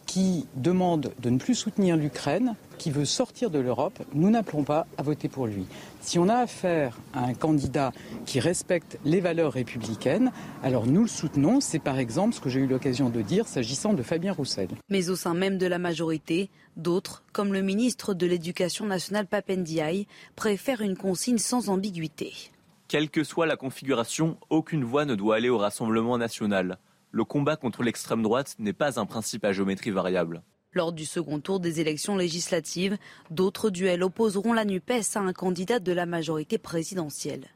qui demande de ne plus soutenir l'Ukraine, qui veut sortir de l'Europe, nous n'appelons pas à voter pour lui. Si on a affaire à un candidat qui respecte les valeurs républicaines, alors nous le soutenons. C'est par exemple ce que j'ai eu l'occasion de dire s'agissant de Fabien Roussel. Mais au sein même de la majorité, d'autres, comme le ministre de l'Éducation nationale Papendiaï, préfèrent une consigne sans ambiguïté. Quelle que soit la configuration, aucune voix ne doit aller au Rassemblement national. Le combat contre l'extrême droite n'est pas un principe à géométrie variable. Lors du second tour des élections législatives, d'autres duels opposeront la NUPES à un candidat de la majorité présidentielle.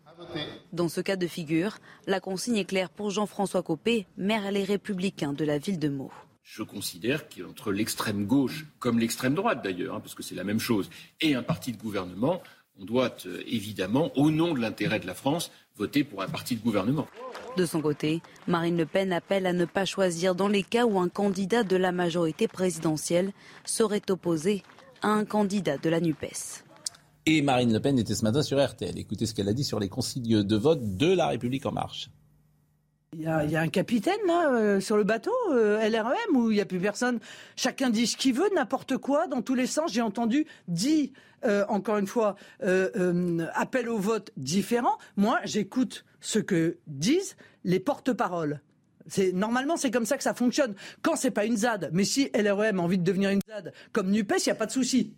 Dans ce cas de figure, la consigne est claire pour Jean-François Copé, maire Les Républicains de la ville de Meaux. Je considère qu'entre l'extrême gauche, comme l'extrême droite d'ailleurs, hein, parce que c'est la même chose, et un parti de gouvernement, on doit euh, évidemment, au nom de l'intérêt de la France, voter pour un parti de gouvernement. De son côté, Marine Le Pen appelle à ne pas choisir dans les cas où un candidat de la majorité présidentielle serait opposé à un candidat de la NUPES. Et Marine Le Pen était ce matin sur RTL. Écoutez ce qu'elle a dit sur les consignes de vote de La République en marche. Il y, a, un capitaine là euh, sur le bateau euh, LREM où il n'y a plus personne. Chacun dit ce qu'il veut, n'importe quoi, dans tous les sens. J'ai entendu dit euh, encore une fois appel au vote différent. Moi, j'écoute ce que disent les porte-paroles. C'est normalement c'est comme ça que ça fonctionne. Quand c'est pas une ZAD, mais si LREM a envie de devenir une ZAD comme Nupes, il n'y a pas de souci.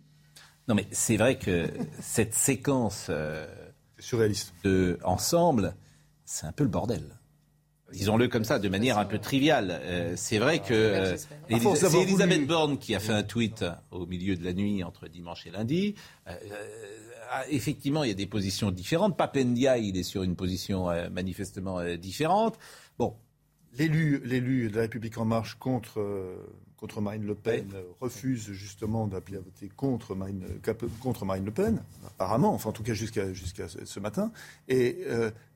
Non mais c'est vrai que cette séquence surréaliste de ensemble, c'est un peu le bordel disons-le comme ça, de manière un peu triviale. Euh, c'est vrai que euh, c'est Elisabeth Borne qui a fait un tweet au milieu de la nuit entre dimanche et lundi. Euh, effectivement, il y a des positions différentes. Papendia, il est sur une position manifestement différente. Bon. L'élu, l'élu de la République en marche contre, contre Marine Le Pen refuse justement d'appeler à voter contre Marine, contre Marine Le Pen, apparemment, enfin en tout cas jusqu'à jusqu'à ce matin. Et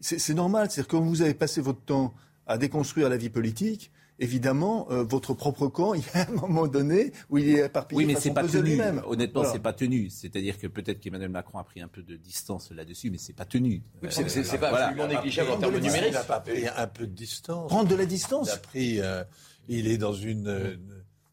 c'est normal, c'est-à-dire que quand vous avez passé votre temps à déconstruire la vie politique, évidemment, euh, votre propre camp, (laughs) il y a un moment donné où il est éparpillé. Oui, mais c'est pas tenu. Honnêtement, c'est pas tenu. C'est-à-dire que peut-être qu'Emmanuel Macron a pris un peu de distance là-dessus, mais c'est pas tenu. Oui, c'est pas absolument négligeable en termes numériques. Il a pas pris un peu de distance. Prendre de la distance. Il a pris. Euh, il est dans une,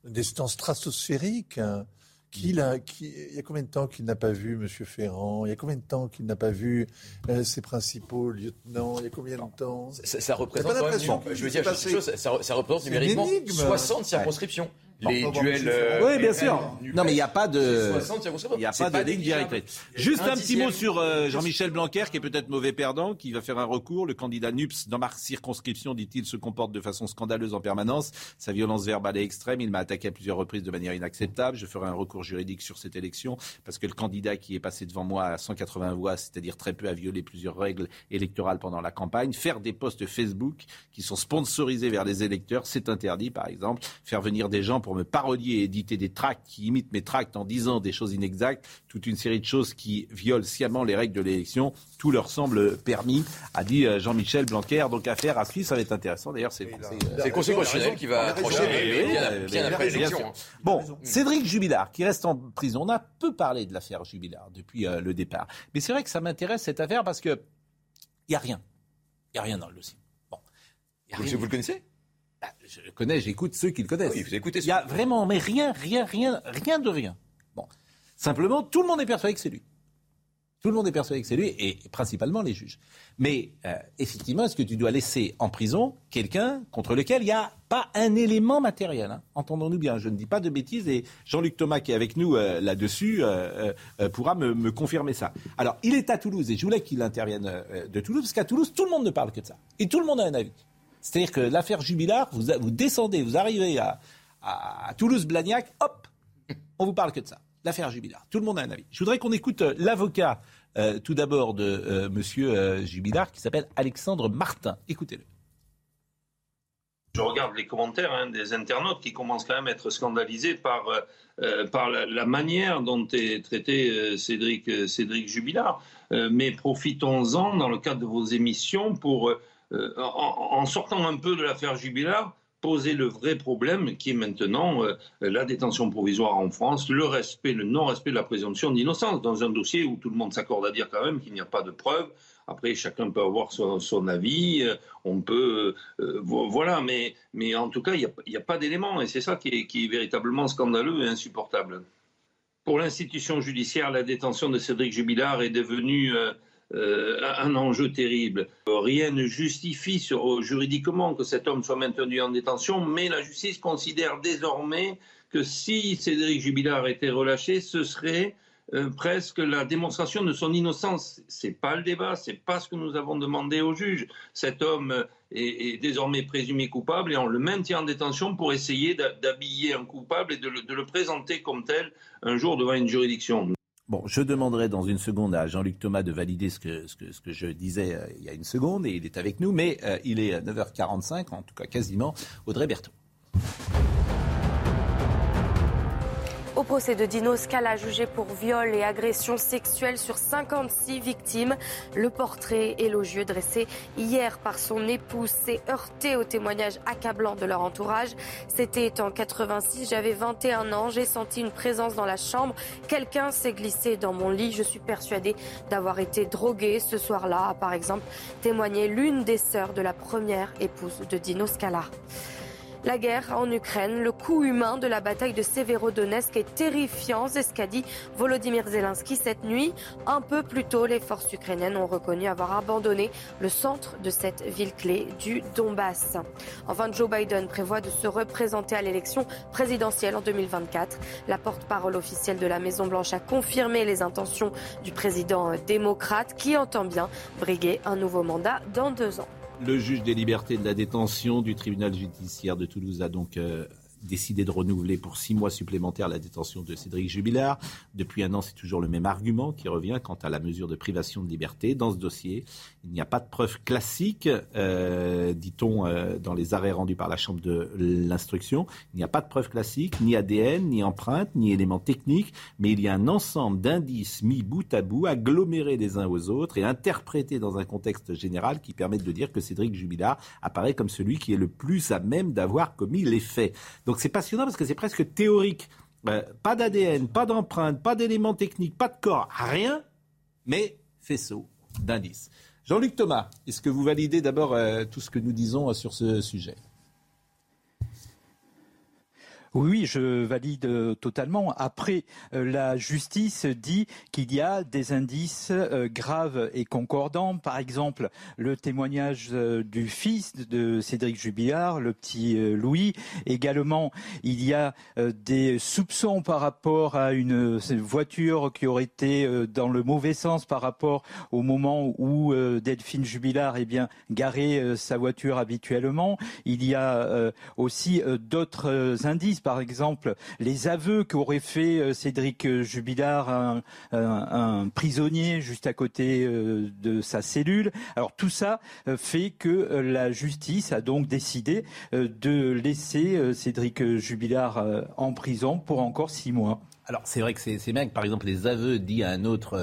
distance stratosphérique. Hein. Qui, il y a combien de temps qu'il n'a pas vu M. Ferrand? Il y a combien de temps qu'il n'a pas vu euh, ses principaux lieutenants? Il y a combien de temps? Ça, représente, je veux dire, ça, ça, représente numériquement 60 circonscriptions les duels. Euh, oui, bien sûr. Non, mais il n'y a pas de. Il n'y a pas de ligne directrice. Juste un, petit mot sur euh, Jean-Michel Blanquer, qui est peut-être mauvais perdant, qui va faire un recours. Le candidat NUPS, dans ma circonscription, dit-il, se comporte de façon scandaleuse en permanence. Sa violence verbale est extrême. Il m'a attaqué à plusieurs reprises de manière inacceptable. Je ferai un recours juridique sur cette élection parce que le candidat qui est passé devant moi à 180 voix, c'est-à-dire très peu, a violé plusieurs règles électorales pendant la campagne. Faire des posts Facebook qui sont sponsorisés vers les électeurs, c'est interdit, par exemple. Faire venir des gens pour me parodier et éditer des tracts qui imitent mes tracts en disant des choses inexactes, toute une série de choses qui violent sciemment les règles de l'élection. Tout leur semble permis, a dit euh, Jean-Michel Blanquer. Donc affaire à suivre, ça va être intéressant. D'ailleurs, c'est le Conseil constitutionnel qui va approcher bien après l'élection. Bon, Cédric Jubilard, qui reste en prison. On a peu parlé de l'affaire Jubilard depuis euh, le départ. Mais c'est vrai que ça m'intéresse cette affaire parce que il n'y a rien. Il n'y a rien dans le dossier. Bon. Vous le connaissez je le connais, j'écoute ceux qui le connaissent. Oui, vous écoutez. Il y a vraiment, mais rien, rien, rien, rien de rien. Bon, simplement, tout le monde est persuadé que c'est lui. Tout le monde est persuadé que c'est lui, et principalement les juges. Mais euh, effectivement, est-ce que tu dois laisser en prison quelqu'un contre lequel il n'y a pas un élément matériel hein? Entendons-nous bien, je ne dis pas de bêtises, et Jean-Luc Thomas, qui est avec nous euh, là-dessus, euh, pourra me, me, confirmer ça. Alors, il est à Toulouse, et je voulais qu'il intervienne de Toulouse, parce qu'à Toulouse, tout le monde ne parle que de ça. Et tout le monde a un avis. C'est-à-dire que l'affaire Jubilard, vous, descendez, vous arrivez à, Toulouse-Blagnac, hop, on vous parle que de ça. L'affaire Jubilard. Tout le monde a un avis. Je voudrais qu'on écoute euh, l'avocat, euh, tout d'abord, de euh, Monsieur Jubilard, qui s'appelle Alexandre Martin. Écoutez-le. Je regarde les commentaires hein, des internautes qui commencent quand même à être scandalisés par, par la, manière dont est traité Cédric, Cédric Jubilard. mais profitons-en dans le cadre de vos émissions pour en, sortant un peu de l'affaire Jubilard, poser le vrai problème qui est maintenant la détention provisoire en France, le respect, le non-respect de la présomption d'innocence dans un dossier où tout le monde s'accorde à dire quand même qu'il n'y a pas de preuves. Après, chacun peut avoir son, avis, on peut, voilà, mais, mais en tout cas, il n'y a, pas d'éléments, et c'est ça qui est, qui est véritablement scandaleux et insupportable. Pour l'institution judiciaire, la détention de Cédric Jubilard est devenue euh, euh, un enjeu terrible. Rien ne justifie sur, juridiquement que cet homme soit maintenu en détention, mais la justice considère désormais que si Cédric Jubilard était relâché, ce serait euh, presque la démonstration de son innocence. C'est pas le débat, c'est pas ce que nous avons demandé au juge. Cet homme est, désormais présumé coupable et on le maintient en détention pour essayer d'habiller un coupable et de le, présenter comme tel un jour devant une juridiction. Bon, je demanderai dans une seconde à Jean-Luc Thomas de valider ce que, je disais euh, il y a une seconde et il est avec nous, mais euh, il est à 9h45, en tout cas quasiment. Audrey Berthaud. Au procès de Dino Scala, jugé pour viol et agression sexuelle sur 56 victimes, le portrait élogieux dressé hier par son épouse s'est heurté aux témoignages accablants de leur entourage. C'était en 86, j'avais 21 ans, j'ai senti une présence dans la chambre. Quelqu'un s'est glissé dans mon lit. Je suis persuadée d'avoir été droguée ce soir-là, par exemple témoigné l'une des sœurs de la première épouse de Dino Scala. La guerre en Ukraine, le coût humain de la bataille de Severodonetsk est terrifiant, c'est ce qu'a dit Volodymyr Zelensky cette nuit. Un peu plus tôt, les forces ukrainiennes ont reconnu avoir abandonné le centre de cette ville clé du Donbass. Enfin, Joe Biden prévoit de se représenter à l'élection présidentielle en 2024. La porte-parole officielle de la Maison-Blanche a confirmé les intentions du président démocrate qui entend bien briguer un nouveau mandat dans deux ans. Le juge des libertés de la détention du tribunal judiciaire de Toulouse a donc euh, décidé de renouveler pour six mois supplémentaires la détention de Cédric Jubilard. Depuis un an, c'est toujours le même argument qui revient quant à la mesure de privation de liberté. Dans ce dossier, il n'y a pas de preuve classique, euh, dit-on euh, dans les arrêts rendus par la Chambre de l'instruction. Il n'y a pas de preuve classique, ni ADN, ni empreinte, ni éléments techniques, mais il y a un ensemble d'indices mis bout à bout, agglomérés les uns aux autres et interprétés dans un contexte général qui permettent de dire que Cédric Jubilard apparaît comme celui qui est le plus à même d'avoir commis les faits. Donc c'est passionnant parce que c'est presque théorique. Euh, pas d'ADN, pas d'empreinte, pas d'éléments techniques, pas de corps, rien, mais faisceau d'indices. Jean-Luc Thomas, est-ce que vous validez d'abord euh, tout ce que nous disons euh, sur ce sujet? Oui, je valide euh, totalement. Après, euh, la justice dit qu'il y a des indices euh, graves et concordants. Par exemple, le témoignage du fils de Cédric Jubilard, le petit Louis. Également, il y a des soupçons par rapport à une voiture qui aurait été dans le mauvais sens par rapport au moment où Delphine Jubilard eh bien, garait sa voiture habituellement. Il y a aussi d'autres indices par exemple les aveux qu'aurait fait euh, Cédric Jubilard, un, prisonnier juste à côté euh, de sa cellule. Alors tout ça euh, fait que la justice a donc décidé de laisser Cédric Jubilard en prison pour encore six mois. Alors c'est vrai que c'est bien que par exemple les aveux dits à un autre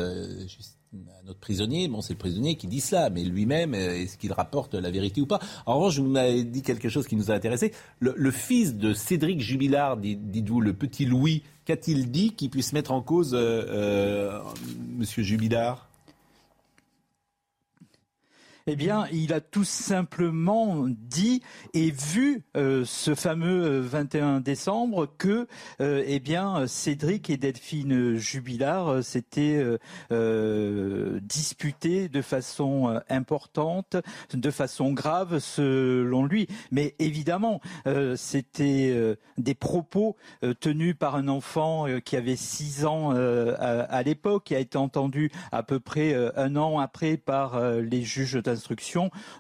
notre prisonnier, bon, c'est le prisonnier qui dit cela, mais lui-même, euh, est-ce qu'il rapporte la vérité ou pas? En revanche, vous m'avez dit quelque chose qui nous a intéressé. Le, fils de Cédric Jubilard, dites-vous, le petit Louis, qu'a-t-il dit qui puisse mettre en cause euh, euh, Monsieur Jubilard? Eh bien, il a tout simplement dit et vu euh, ce fameux 21 euh, décembre que, euh, eh bien, Cédric et Delphine Jubilard s'étaient disputés de façon importante, de façon grave, selon lui. Mais évidemment, c'était des propos tenus par un enfant qui avait 6 ans à, à l'époque, qui a été entendu à peu près un an après par les juges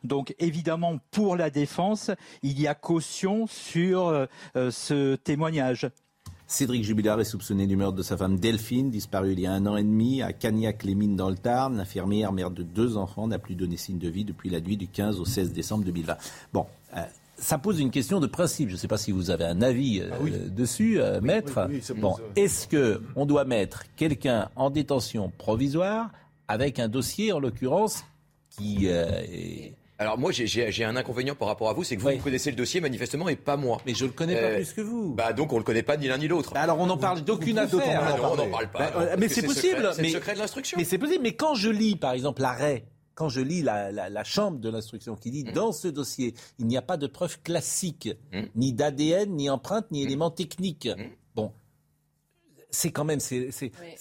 donc évidemment, pour la défense, il y a caution sur euh, euh, ce témoignage. Cédric Jubilard est soupçonné du meurtre de sa femme Delphine, disparue il y a un an et demi à Cagnac-les-Mines dans le Tarn. L'infirmière, mère de deux enfants, n'a plus donné signe de vie depuis la nuit du 15 au 16 décembre 2020. Bon, euh, ça pose une question de principe. Je ne sais pas si vous avez un avis ah dessus, maître. bon, est-ce que on doit mettre quelqu'un en détention provisoire avec un dossier, en l'occurrence, qui euh, Alors moi, j'ai un inconvénient par rapport à vous, c'est que vous, connaissez le dossier manifestement et pas moi. Mais je le connais pas plus que vous. Bah donc on le connaît pas ni l'un ni l'autre. Bah, alors on n'en parle d'aucune affaire. Ah on n'en parle pas. Bah, mais c'est possible. C'est le secret de l'instruction. Mais c'est possible. Mais quand je lis, par exemple, l'arrêt quand je lis la, chambre de l'instruction qui dit mmh. dans ce dossier, il n'y a pas de preuve classique, mmh. ni d'ADN, ni empreinte, ni mmh. éléments techniques. C'est quand même c'est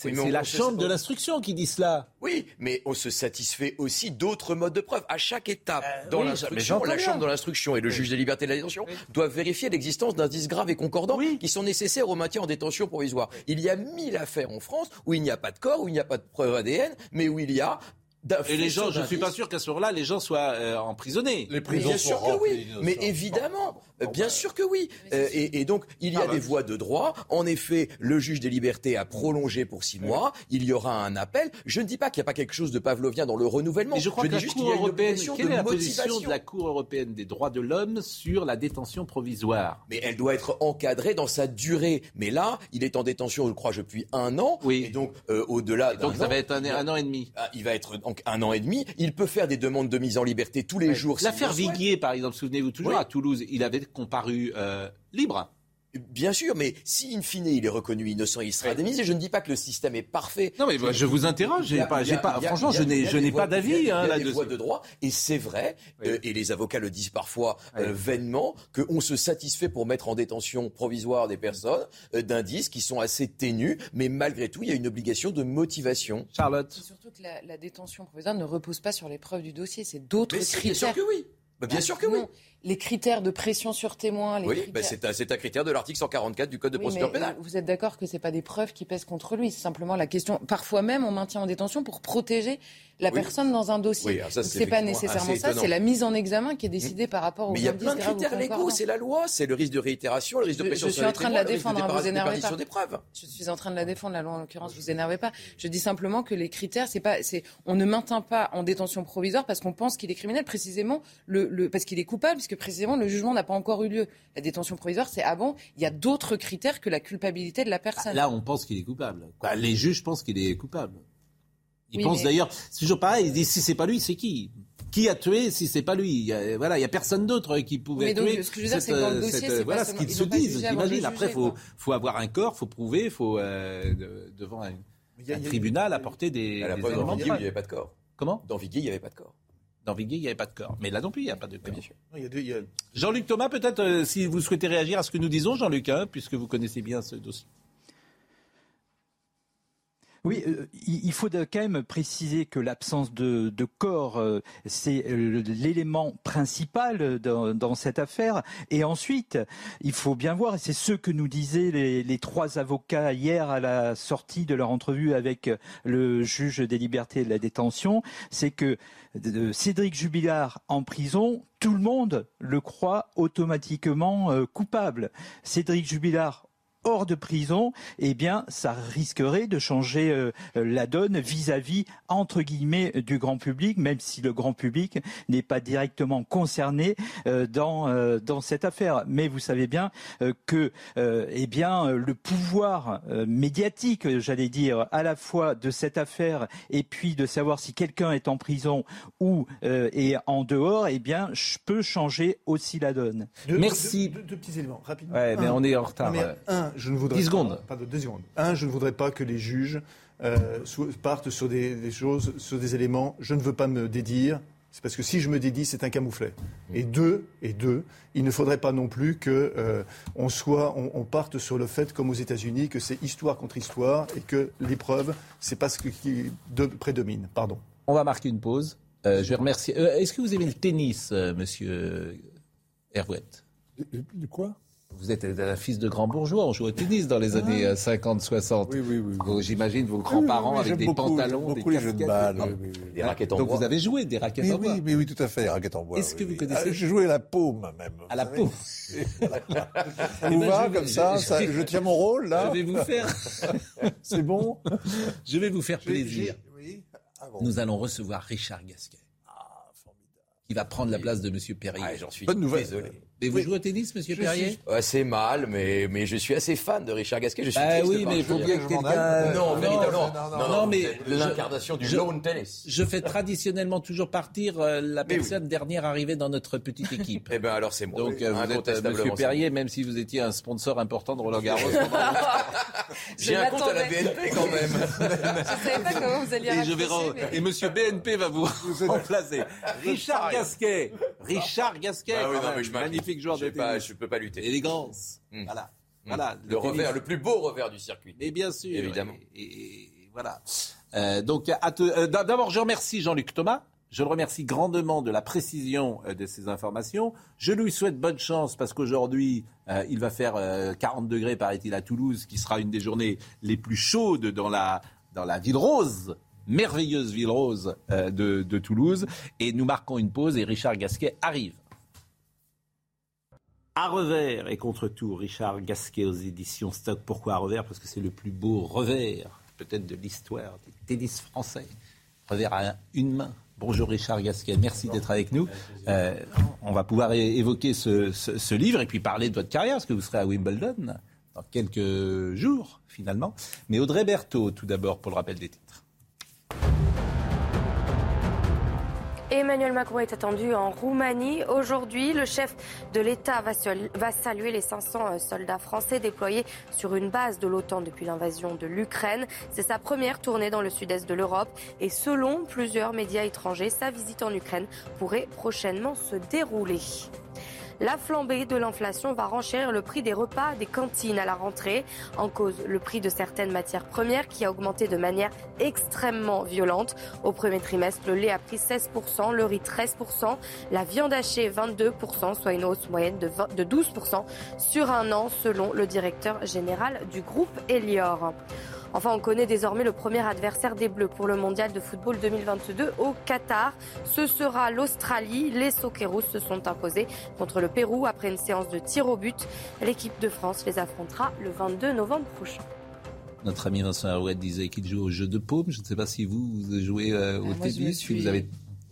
la chambre de l'instruction qui dit cela. Oui, mais on se satisfait aussi d'autres modes de preuve. À chaque étape euh, dans l'instruction, la chambre de l'instruction et le juge des libertés de la détention doivent vérifier l'existence d'indices graves et concordants qui sont nécessaires au maintien en détention provisoire. Il y a mille affaires en France où il n'y a pas de corps, où il n'y a pas de preuve ADN, mais où il y a et les gens, je ne suis pas sûr qu'à ce moment-là, les gens soient euh, emprisonnés. Les prisons bien sûr que oui, mais évidemment, bien sûr que oui. Euh, et, donc, il y a ah, des bah, voies de droit. En effet, le juge des libertés a prolongé pour six mois. Il y aura un appel. Je ne dis pas qu'il n'y a pas quelque chose de pavlovien dans le renouvellement. Mais je crois que juste qu'il y a une obligation quelle de est la position de la Cour européenne des droits de l'homme sur la détention provisoire? Mais elle doit être encadrée dans sa durée. Mais là, il est en détention, je crois, depuis un an. Oui. Et donc, euh, au-delà. Donc, ça va être un, an et demi. Ah, il va être un an et demi. Il peut faire des demandes de mise en liberté tous les jours. L'affaire Viguier, par exemple, souvenez-vous toujours, à Toulouse, il avait comparu euh, libre. Bien sûr, mais si in fine il est reconnu innocent, il sera indemnisé. Je ne dis pas que le système est parfait. Non, mais je vous interroge. J'ai pas, pas, franchement, je n'ai, je n'ai pas d'avis. Hein, il y a, des voies de droit, et c'est vrai, euh, et les avocats le disent parfois euh, vainement, qu'on se satisfait pour mettre en détention provisoire des personnes euh, d'indices qui sont assez ténus, mais malgré tout, il y a une obligation de motivation. Charlotte. surtout que la, détention provisoire ne repose pas sur les preuves du dossier, c'est d'autres critères. Bien sûr que oui. Bah, bien sûr que oui les critères de pression sur témoin. Les oui, bah, c'est un, critère de l'article 144 du Code de procédure pénale. Vous êtes d'accord que ce pas des preuves qui pèsent contre lui, c'est simplement la question. Parfois même, on maintient en détention pour protéger la personne dans un dossier. Oui, c'est pas nécessairement ça, c'est la mise en examen qui est décidée par rapport aux Mais il y a plein de critères légaux, c'est la loi, c'est le risque de réitération, le risque de pression je, je suis en train de la défendre, hein, vous énervez pas. Des preuves. Je suis en train de la défendre, la loi en l'occurrence, vous énervez pas. Je dis simplement que les critères, c'est pas, c'est, on ne maintient pas en détention provisoire parce qu'on pense qu'il est criminel, précisément le, le parce qu'il est coupable, puisque précisément le jugement n'a pas encore eu lieu. La détention provisoire, c'est avant. Il y a d'autres critères que la culpabilité de la personne. Là, on pense qu'il est coupable. les juges pensent qu'il est coupable. Ils pensent d'ailleurs, c'est toujours pareil, ils disent si c'est pas lui, c'est qui? Qui a tué si c'est pas lui? Il y a, Voilà, il y a personne d'autre qui pouvait tuer. Ce que je veux dire, c'est dans le dossier, c'est voilà ce qu'ils se disent. J'imagine. Après, faut faut avoir un corps, faut prouver, faut euh, devant un, tribunal apporter des. À la preuve, dans Viguier, il n'y avait pas de corps. Comment? Dans Viguier, il n'y avait pas de corps. Dans Viguier, il n'y avait pas de corps. Mais là non plus, il n'y a pas de corps. Jean-Luc Thomas, peut-être, euh, si vous souhaitez réagir à ce que nous disons, Jean-Luc, hein, puisque vous connaissez bien ce dossier. Oui, euh, il faut quand même préciser que l'absence de, corps, euh, c'est l'élément principal dans, cette affaire. Et ensuite, il faut bien voir, et c'est ce que nous disaient les, trois avocats hier à la sortie de leur entrevue avec le juge des libertés et de la détention, c'est que euh, Cédric Jubilard en prison, tout le monde le croit automatiquement coupable. Cédric Jubilard hors de prison, eh bien, ça risquerait de changer euh, la donne vis-à-vis, entre guillemets, du grand public, même si le grand public n'est pas directement concerné euh, dans, euh, dans cette affaire. Mais vous savez bien que, eh bien, le pouvoir médiatique, j'allais dire, à la fois de cette affaire et puis de savoir si quelqu'un est en prison ou est en dehors, eh bien, je peux changer aussi la donne. Merci. Deux, petits éléments, rapidement. Ouais, mais on est en retard je ne voudrais 10 secondes. Pas, deux secondes. Un, je ne voudrais pas que les juges euh, partent sur des, choses, sur des éléments. Je ne veux pas me dédire. C'est parce que si je me dédie, c'est un camouflet. Et deux, et deux, il ne faudrait pas non plus que euh, on soit, on, parte sur le fait, comme aux États-Unis, que c'est histoire contre histoire et que l'épreuve, c'est pas ce qui prédomine. Pardon. On va marquer une pause. Euh, je vais remercier. Est-ce que vous aimez le tennis, Monsieur Hervouette De quoi? Vous êtes un fils de grand bourgeois, on jouait au tennis dans les années 50-60. Euh, oui, oui, oui. J'imagine vos grands-parents avec des pantalons, des jeux de balle, des raquettes en bois. Donc vous avez joué des raquettes en bois. Oui, oui, tout à fait, des raquettes en bois. Est-ce que vous connaissez ah, J'ai joué à la paume même. À la paume. (laughs) ça vous va comme ça, Je tiens mon rôle là. (laughs) Je vais vous faire. (laughs) C'est bon. Je vais vous faire plaisir. Nous allons recevoir Richard Gasquet. qui va prendre la place de M. Perrier. J'en suis Bonne nouvelle. désolé. Et vous jouez au tennis, Monsieur Perrier Assez mal, mais, mais je suis assez fan de Richard Gasquet. Je suis bah oui, mais il faut bien que quelqu'un. Non, véritablement. Non, non, non, mais l'incarnation du lawn tennis. Je fais traditionnellement toujours partir euh, la personne dernière arrivée dans notre petite équipe. (laughs) eh bien, alors c'est moi. Donc euh, vous êtes euh, Monsieur Perrier, même si vous étiez un sponsor important de Roland Garros. (laughs) J'ai un compte à la BNP quand même. (laughs) je ne savais pas comment vous alliez Et, je vais mais... et Monsieur BNP va vous remplacer. Richard Gasquet. Richard Gasquet. Ah mais je magnifique joueur de tennis. Je peux pas lutter. Élégance. Mmh. Voilà. Mmh. Voilà. Le, le revers, le plus beau revers du circuit. Et bien sûr. Évidemment. Et, et voilà. Euh, donc, euh, d'abord, je remercie Jean-Luc Thomas. Je le remercie grandement de la précision euh, de ces informations. Je lui souhaite bonne chance parce qu'aujourd'hui, euh, il va faire euh, 40 degrés, paraît-il, à Toulouse, qui sera une des journées les plus chaudes dans la, dans la ville rose merveilleuse ville rose de, de Toulouse. Et nous marquons une pause et Richard Gasquet arrive. À revers et contre tout, Richard Gasquet aux éditions Stock. Pourquoi à revers? Parce que c'est le plus beau revers, peut-être de l'histoire du tennis français. Revers à une main. Bonjour Richard Gasquet, merci d'être avec nous. Euh, on va pouvoir évoquer ce, livre et puis parler de votre carrière, parce que vous serez à Wimbledon dans quelques jours finalement. Mais Audrey Berthaud, tout d'abord, pour le rappel des. Emmanuel Macron est attendu en Roumanie. Aujourd'hui, le chef de l'État va, saluer les 500 soldats français déployés sur une base de l'OTAN depuis l'invasion de l'Ukraine. C'est sa première tournée dans le sud-est de l'Europe et selon plusieurs médias étrangers, sa visite en Ukraine pourrait prochainement se dérouler. La flambée de l'inflation va renchérir le prix des repas des cantines à la rentrée. En cause, le prix de certaines matières premières qui a augmenté de manière extrêmement violente. Au premier trimestre, le lait a pris 16%, le riz 13%, la viande hachée 22%, soit une hausse moyenne de, 20, de 12% sur un an selon le directeur général du groupe Elior. Enfin, on connaît désormais le premier adversaire des Bleus pour le mondial de football 2022 au Qatar. Ce sera l'Australie. Les Socceroos se sont imposés contre le Pérou après une séance de tir au but. L'équipe de France les affrontera le 22 novembre prochain. Notre ami Vincent Arouet disait qu'il joue au jeu de paume. Je ne sais pas si vous, vous jouez euh, au ah, tennis, si vous avez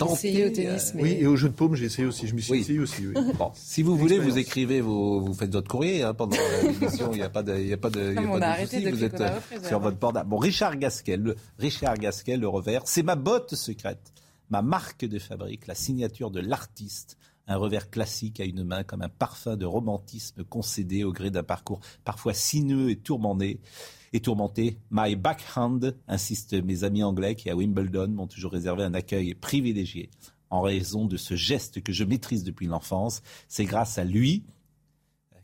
essayé au tennis. Euh, mais... Oui, et au jeu de paume, j'ai essayé aussi. Je me suis oui. essayé aussi. Oui. (laughs) Bon, si vous voulez, vous écrivez, vos, vous faites votre courrier hein, pendant (laughs) l'émission. Il n'y a pas de, il y a pas de, non, il y a on pas a de souci. Vous êtes sur votre portable. Bon, Richard Gasquet, le, Richard Gasquet, le revers, c'est ma botte secrète, ma marque de fabrique, la signature de l'artiste. Un revers classique à une main, comme un parfum de romantisme concédé au gré d'un parcours parfois sinueux et tourmenté. My backhand, insistent mes amis anglais qui à Wimbledon m'ont toujours réservé un accueil privilégié en raison de ce geste que je maîtrise depuis l'enfance. C'est grâce à lui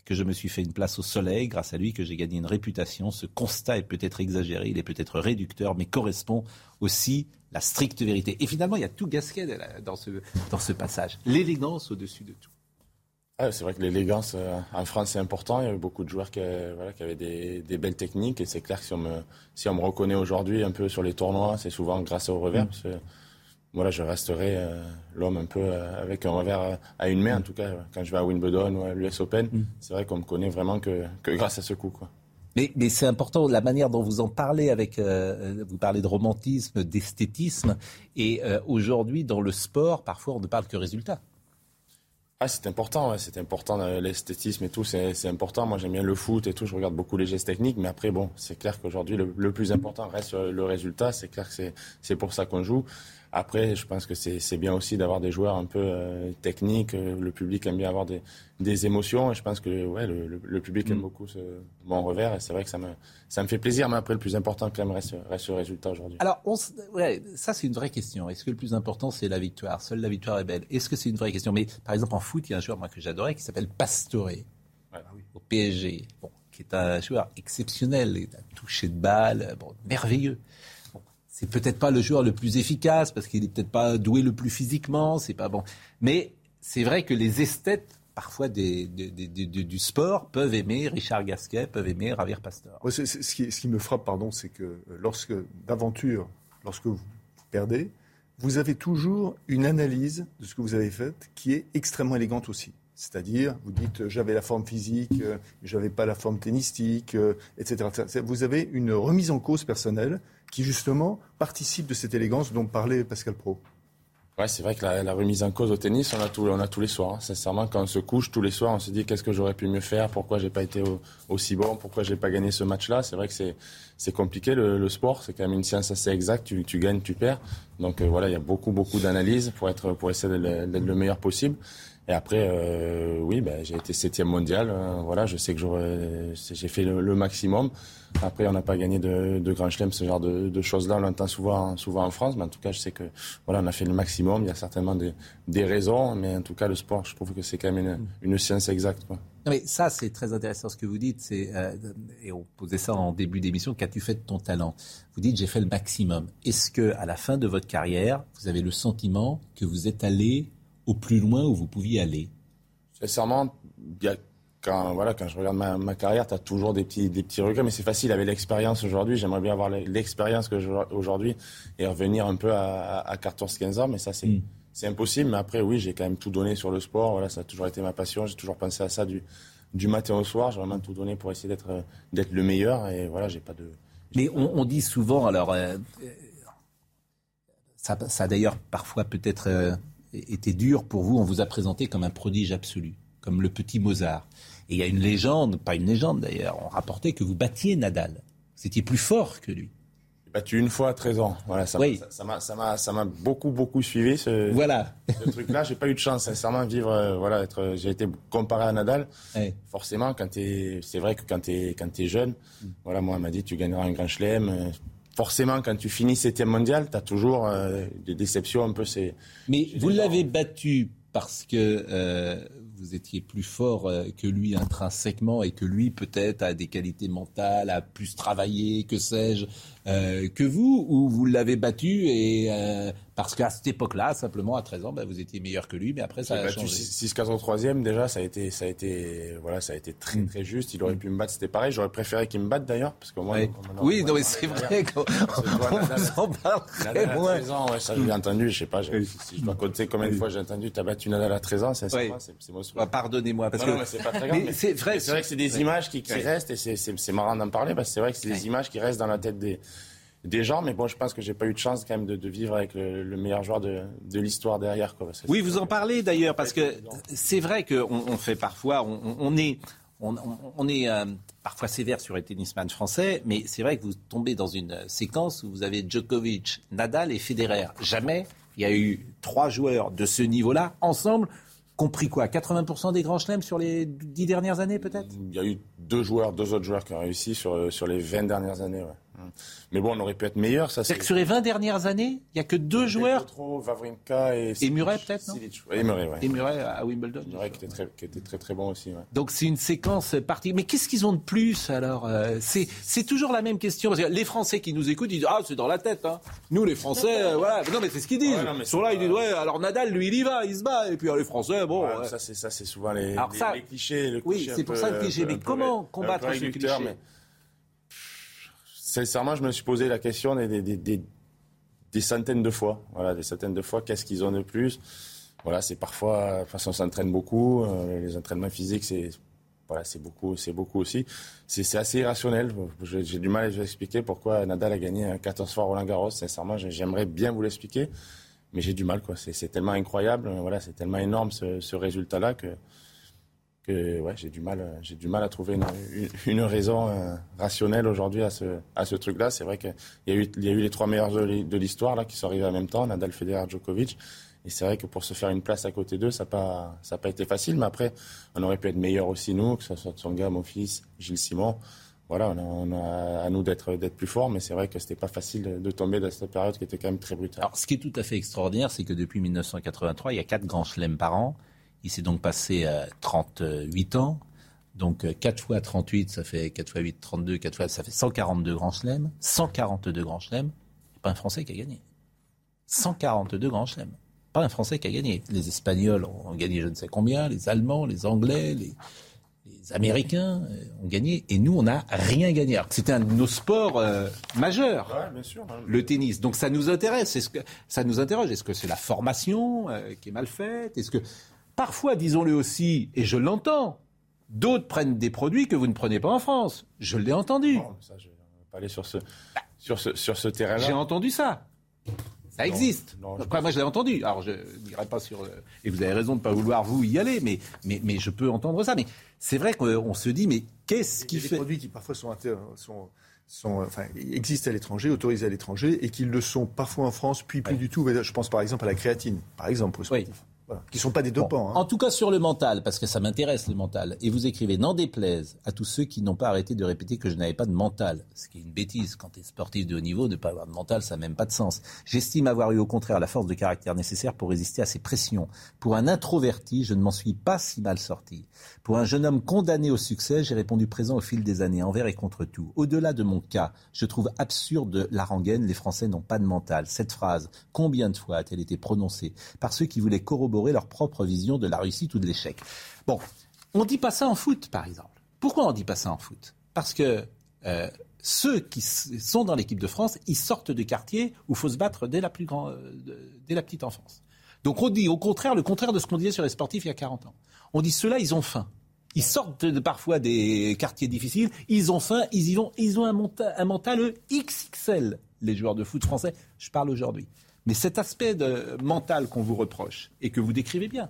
que je me suis fait une place au soleil, grâce à lui que j'ai gagné une réputation. Ce constat est peut-être exagéré, il est peut-être réducteur, mais correspond aussi la stricte vérité. Et finalement, il y a tout Gasquet dans ce, dans ce passage. L'élégance au-dessus de tout. Ah, c'est vrai que l'élégance euh, en France c'est important. Il y avait beaucoup de joueurs qui, voilà, qui avaient des, des, belles techniques et c'est clair que si on me, si on me reconnaît aujourd'hui un peu sur les tournois, c'est souvent grâce au revers. Parce que, voilà, je resterai euh, l'homme un peu euh, avec un revers à une main, en tout cas, quand je vais à Wimbledon ou à l'US Open. Mm. C'est vrai qu'on me connaît vraiment que, que grâce à ce coup. Quoi. Mais, mais c'est important la manière dont vous en parlez avec, euh, vous parlez de romantisme, d'esthétisme, et euh, aujourd'hui dans le sport, parfois on ne parle que résultat. Ah, c'est important, ouais, c'est important, l'esthétisme et tout, c'est important. Moi, j'aime bien le foot et tout, je regarde beaucoup les gestes techniques, mais après, bon, c'est clair qu'aujourd'hui, le, le, plus important reste le résultat. C'est clair que c'est pour ça qu'on joue. Après, je pense que c'est bien aussi d'avoir des joueurs un peu euh, techniques. Le public aime bien avoir des, des émotions. Et je pense que ouais, le, le public aime mm. beaucoup ce, mon revers. Et c'est vrai que ça me, ça me fait plaisir. Mais après, le plus important, quand même, reste, reste le résultat aujourd'hui. Alors, on, ouais, ça, c'est une vraie question. Est-ce que le plus important, c'est la victoire? Seule la victoire est belle. Est-ce que c'est une vraie question? Mais par exemple, en foot, il y a un joueur moi, que j'adorais qui s'appelle Pastore, ouais. au PSG, bon, qui est un joueur exceptionnel, un toucher de balle, bon, merveilleux c'est peut-être pas le joueur le plus efficace parce qu'il est peut-être pas doué le plus physiquement, c'est pas bon. Mais c'est vrai que les esthètes parfois du sport peuvent aimer Richard Gasquet, peuvent aimer Javier Pasteur. Ce, qui, me frappe, pardon, c'est que lorsque d'aventure, lorsque vous perdez, vous avez toujours une analyse de ce que vous avez fait qui est extrêmement élégante aussi. C'est-à-dire, vous dites, j'avais la forme physique, euh, j'avais pas la forme tennistique, euh, etc. Vous avez une remise en cause personnelle qui justement participe de cette élégance dont parlait Pascal Pro. Ouais, c'est vrai que la, remise en cause au tennis, on a, tout, on a tous les soirs. Hein. Sincèrement, quand on se couche tous les soirs, on se dit qu'est-ce que j'aurais pu mieux faire, pourquoi j'ai pas été aussi bon, pourquoi j'ai pas gagné ce match-là? C'est vrai que c'est, compliqué le, sport, c'est quand même une science assez exacte. Tu, tu gagnes, tu perds. Donc euh, voilà, il y a beaucoup, beaucoup d'analyses pour être, pour essayer d'être le meilleur possible. Et après, euh, oui, ben, j'ai été septième mondial. Euh, voilà, je sais que j'ai fait le, maximum. Après, on n'a pas gagné de, de Grand Chelem, ce genre de, de choses-là. On l'entend souvent, souvent en France, mais en tout cas, je sais que voilà, on a fait le maximum. Il y a certainement des, des raisons, mais en tout cas, le sport, je trouve que c'est quand même une, une science exacte. Quoi. Non, mais ça, c'est très intéressant ce que vous dites. C'est euh, et on posait ça en début d'émission. Qu'as-tu fait de ton talent? Vous dites j'ai fait le maximum. Est-ce que à la fin de votre carrière, vous avez le sentiment que vous êtes allé au plus loin où vous pouviez aller? Sincèrement, quand, voilà, quand je regarde ma, carrière, tu as toujours des petits, des petits regrets, mais c'est facile avec l'expérience aujourd'hui. J'aimerais bien avoir l'expérience que j'ai aujourd'hui et revenir un peu à, à 14-15 ans, mais ça, c'est. Hmm. C'est impossible, mais après, oui, j'ai quand même tout donné sur le sport. Voilà, ça a toujours été ma passion. J'ai toujours pensé à ça du, du matin au soir. J'ai vraiment tout donné pour essayer d'être, d'être le meilleur. Et voilà, j'ai pas de. Mais on, dit souvent, alors, euh, ça, ça a d'ailleurs parfois peut-être euh, était dur pour vous. On vous a présenté comme un prodige absolu, comme le petit Mozart. Et il y a une légende, pas une légende d'ailleurs, on rapportait que vous battiez Nadal. Vous étiez plus fort que lui. J'ai battu une fois à 13 ans. Voilà, ça, oui. m'a, ça m'a beaucoup, beaucoup suivi. Ce, voilà. ce truc-là, j'ai pas eu de chance, sincèrement, vivre, euh, voilà, être, j'ai été comparé à Nadal. Forcément, quand c'est vrai que quand tu es, quand es jeune, mm. voilà, moi, on m'a dit, tu gagneras un grand chelem. Euh, forcément, quand tu finis septième mondial, tu as toujours euh, des déceptions un peu. Mais vous l'avez battu parce que euh, vous étiez plus fort euh, que lui intrinsèquement et que lui peut-être a des qualités mentales, a plus travaillé, que sais-je, que vous, ou vous l'avez battu et parce qu'à cette époque-là, simplement à 13 ans, ben, vous étiez meilleur que lui, mais après ça a changé. 6-4 au troisième, déjà, ça a été, ça a été, voilà, ça a été très mm. très juste. Il aurait mm. pu me battre, c'était pareil. J'aurais préféré qu'il me batte d'ailleurs, parce que moi. Oui, non, mais c'est vrai qu'on s'en parle très moins. 13 ans, ouais, ça j'ai entendu. Je sais pas, si je dois compter combien de fois j'ai entendu, tu as battu Nadal à 13 ans, c'est oui. monstrueux. Ah, pardonnez-moi, parce que c'est pas très grave. C'est vrai, c'est vrai que c'est des images qui, restent et c'est marrant d'en parler parce que c'est vrai que c'est des images qui restent dans la tête des des gens, mais bon, je pense que j'ai pas eu de chance quand même de, vivre avec le, meilleur joueur de, l'histoire derrière. Quoi, oui, vous en parlez d'ailleurs, parce que c'est vrai qu'on on fait parfois, on, est, on, est euh, parfois sévère sur les tennisman français, mais c'est vrai que vous tombez dans une séquence où vous avez Djokovic, Nadal et Federer. Jamais il y a eu trois joueurs de ce niveau-là ensemble compris quoi 80% des grands chelems sur les dix dernières années peut-être? Il y a eu deux joueurs, deux autres joueurs qui ont réussi sur, sur les 20 dernières années. Ouais. Mais bon, on aurait pu être meilleur. Ça, c'est que sur les 20 dernières années, il n'y a que deux joueurs. Vavrinka et, et Murray peut-être, non Et Murray, ouais. Et Murray à Wimbledon. Murray qui était très, qui était très, très bon aussi. Ouais. Donc c'est une séquence partie. Mais qu'est-ce qu'ils ont de plus alors euh, C'est toujours la même question. Parce que les Français qui nous écoutent, ils disent ah c'est dans la tête. Hein. Nous les Français, euh, voilà. Non mais c'est ce qu'ils disent. ils sont là, ils disent ouais. Alors Nadal, lui, il y va, il se bat. Et puis les Français, bon. Ça c'est ça c'est souvent les, les, clichés. Le oui, c'est pour ça le cliché. Mais comment combattre ce cliché sincèrement, je me suis posé la question des, des, centaines de fois. Voilà, des centaines de fois. Qu'est-ce qu'ils ont de plus? Voilà, c'est parfois, de on s'entraîne beaucoup. Euh, les entraînements physiques, c'est voilà, beaucoup, beaucoup aussi. C'est assez irrationnel. J'ai du mal à vous expliquer pourquoi Nadal a gagné 14 fois Roland Garros. Sincèrement, j'aimerais bien vous l'expliquer, mais j'ai du mal. C'est tellement incroyable. Voilà, c'est tellement énorme ce, ce résultat-là que ouais, j'ai du mal, j'ai du mal à trouver une, raison euh, rationnelle aujourd'hui à ce, truc-là. C'est vrai qu'il y a eu, les trois meilleurs de l'histoire là qui sont arrivés en même temps, Nadal, Federer, Djokovic. Et c'est vrai que pour se faire une place à côté d'eux, ça n'a pas, été facile. Mais après, on aurait pu être meilleur aussi nous, que ce soit Tsonga, mon fils, Gilles Simon. Voilà, on a, à nous d'être, plus forts, mais c'est vrai que c'était pas facile de tomber dans cette période qui était quand même très brutale. Alors, ce qui est tout à fait extraordinaire, c'est que depuis 1983, il y a quatre grands chelems par an. Il s'est donc passé à 38 ans. Donc 4 fois 38, ça fait 4 fois 8, 32, 4 fois, ça fait 142 grands chelems. 142 grands chelems. Pas un Français qui a gagné. 142 grands chelems. Pas un Français qui a gagné. Les Espagnols ont gagné je ne sais combien, les Allemands, les Anglais, les, Américains euh, ont gagné. Et nous, on n'a rien gagné. Alors que c'était un de nos sports euh, majeurs, bien sûr, hein. le tennis. Donc ça nous intéresse. Est-ce que ça nous interroge Est-ce que c'est la formation euh, qui est mal faite? Est-ce que Parfois, disons-le aussi, et je l'entends, d'autres prennent des produits que vous ne prenez pas en France. Je l'ai entendu. ça, je ne vais pas aller sur ce, sur ce, sur ce terrain-là. J'ai entendu ça. Ça existe. Après, moi, je l'ai entendu. Alors, je n'irai pas sur. Et vous avez raison de ne pas vouloir, vous, y aller, mais, mais, mais je peux entendre ça. Mais c'est vrai qu'on se dit, mais qu'est-ce qui fait. des produits qui parfois sont, sont, sont enfin, existent à l'étranger, autorisés à l'étranger, et qui le sont parfois en France, puis plus du tout. Je pense par exemple à la créatine, par exemple, pour qui ne sont pas des dopants. Hein. En tout cas sur le mental, parce que ça m'intéresse le mental. Et vous écrivez, n'en déplaise à tous ceux qui n'ont pas arrêté de répéter que je n'avais pas de mental. Ce qui est une bêtise. Quand tu es sportif de haut niveau, ne pas avoir de mental, ça n'a même pas de sens. J'estime avoir eu au contraire la force de caractère nécessaire pour résister à ces pressions. Pour un introverti, je ne m'en suis pas si mal sorti. Pour un jeune homme condamné au succès, j'ai répondu présent au fil des années, envers et contre tout. Au-delà de mon cas, je trouve absurde la rengaine, les Français n'ont pas de mental. Cette phrase, combien de fois a-t-elle été prononcée par ceux qui voulaient corroborer leur propre vision de la réussite ou de l'échec. Bon, on ne dit pas ça en foot, par exemple. Pourquoi on ne dit pas ça en foot? Parce que euh, ceux qui sont dans l'équipe de France, ils sortent de quartiers où il faut se battre dès la, plus grand, euh, dès la petite enfance. Donc on dit au contraire le contraire de ce qu'on disait sur les sportifs il y a 40 ans. On dit ceux-là, ils ont faim. Ils sortent parfois des quartiers difficiles, ils ont faim, ils y vont, ils ont un, un mental XXL, les joueurs de foot français. Je parle aujourd'hui. Mais cet aspect mental qu'on vous reproche et que vous décrivez bien.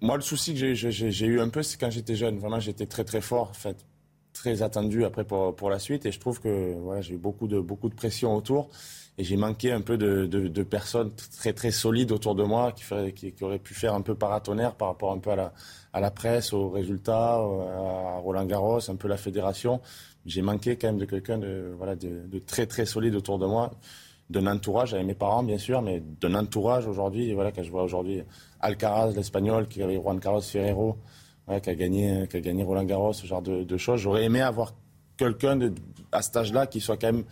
Moi, le souci que j'ai eu un peu, c'est quand j'étais jeune. Vraiment, j'étais très très fort, en fait, très attendu après pour, pour la suite. Et je trouve que voilà, j'ai eu beaucoup de, beaucoup de pression autour. Et j'ai manqué un peu de, de, personnes très très solides autour de moi qui, qui, auraient pu faire un peu paratonnerre par rapport un peu à la, à la presse, aux résultats, à Roland Garros, un peu la fédération. J'ai manqué quand même de quelqu'un de, voilà, de très très solide autour de moi d'un entourage, avec mes parents bien sûr, mais d'un entourage aujourd'hui. Voilà, quand je vois aujourd'hui Alcaraz, l'Espagnol, qui avait Juan Carlos Ferrero, qui, a gagné, qui a gagné Roland Garros, ce genre de, choses, j'aurais aimé avoir quelqu'un à cet âge-là qui soit quand même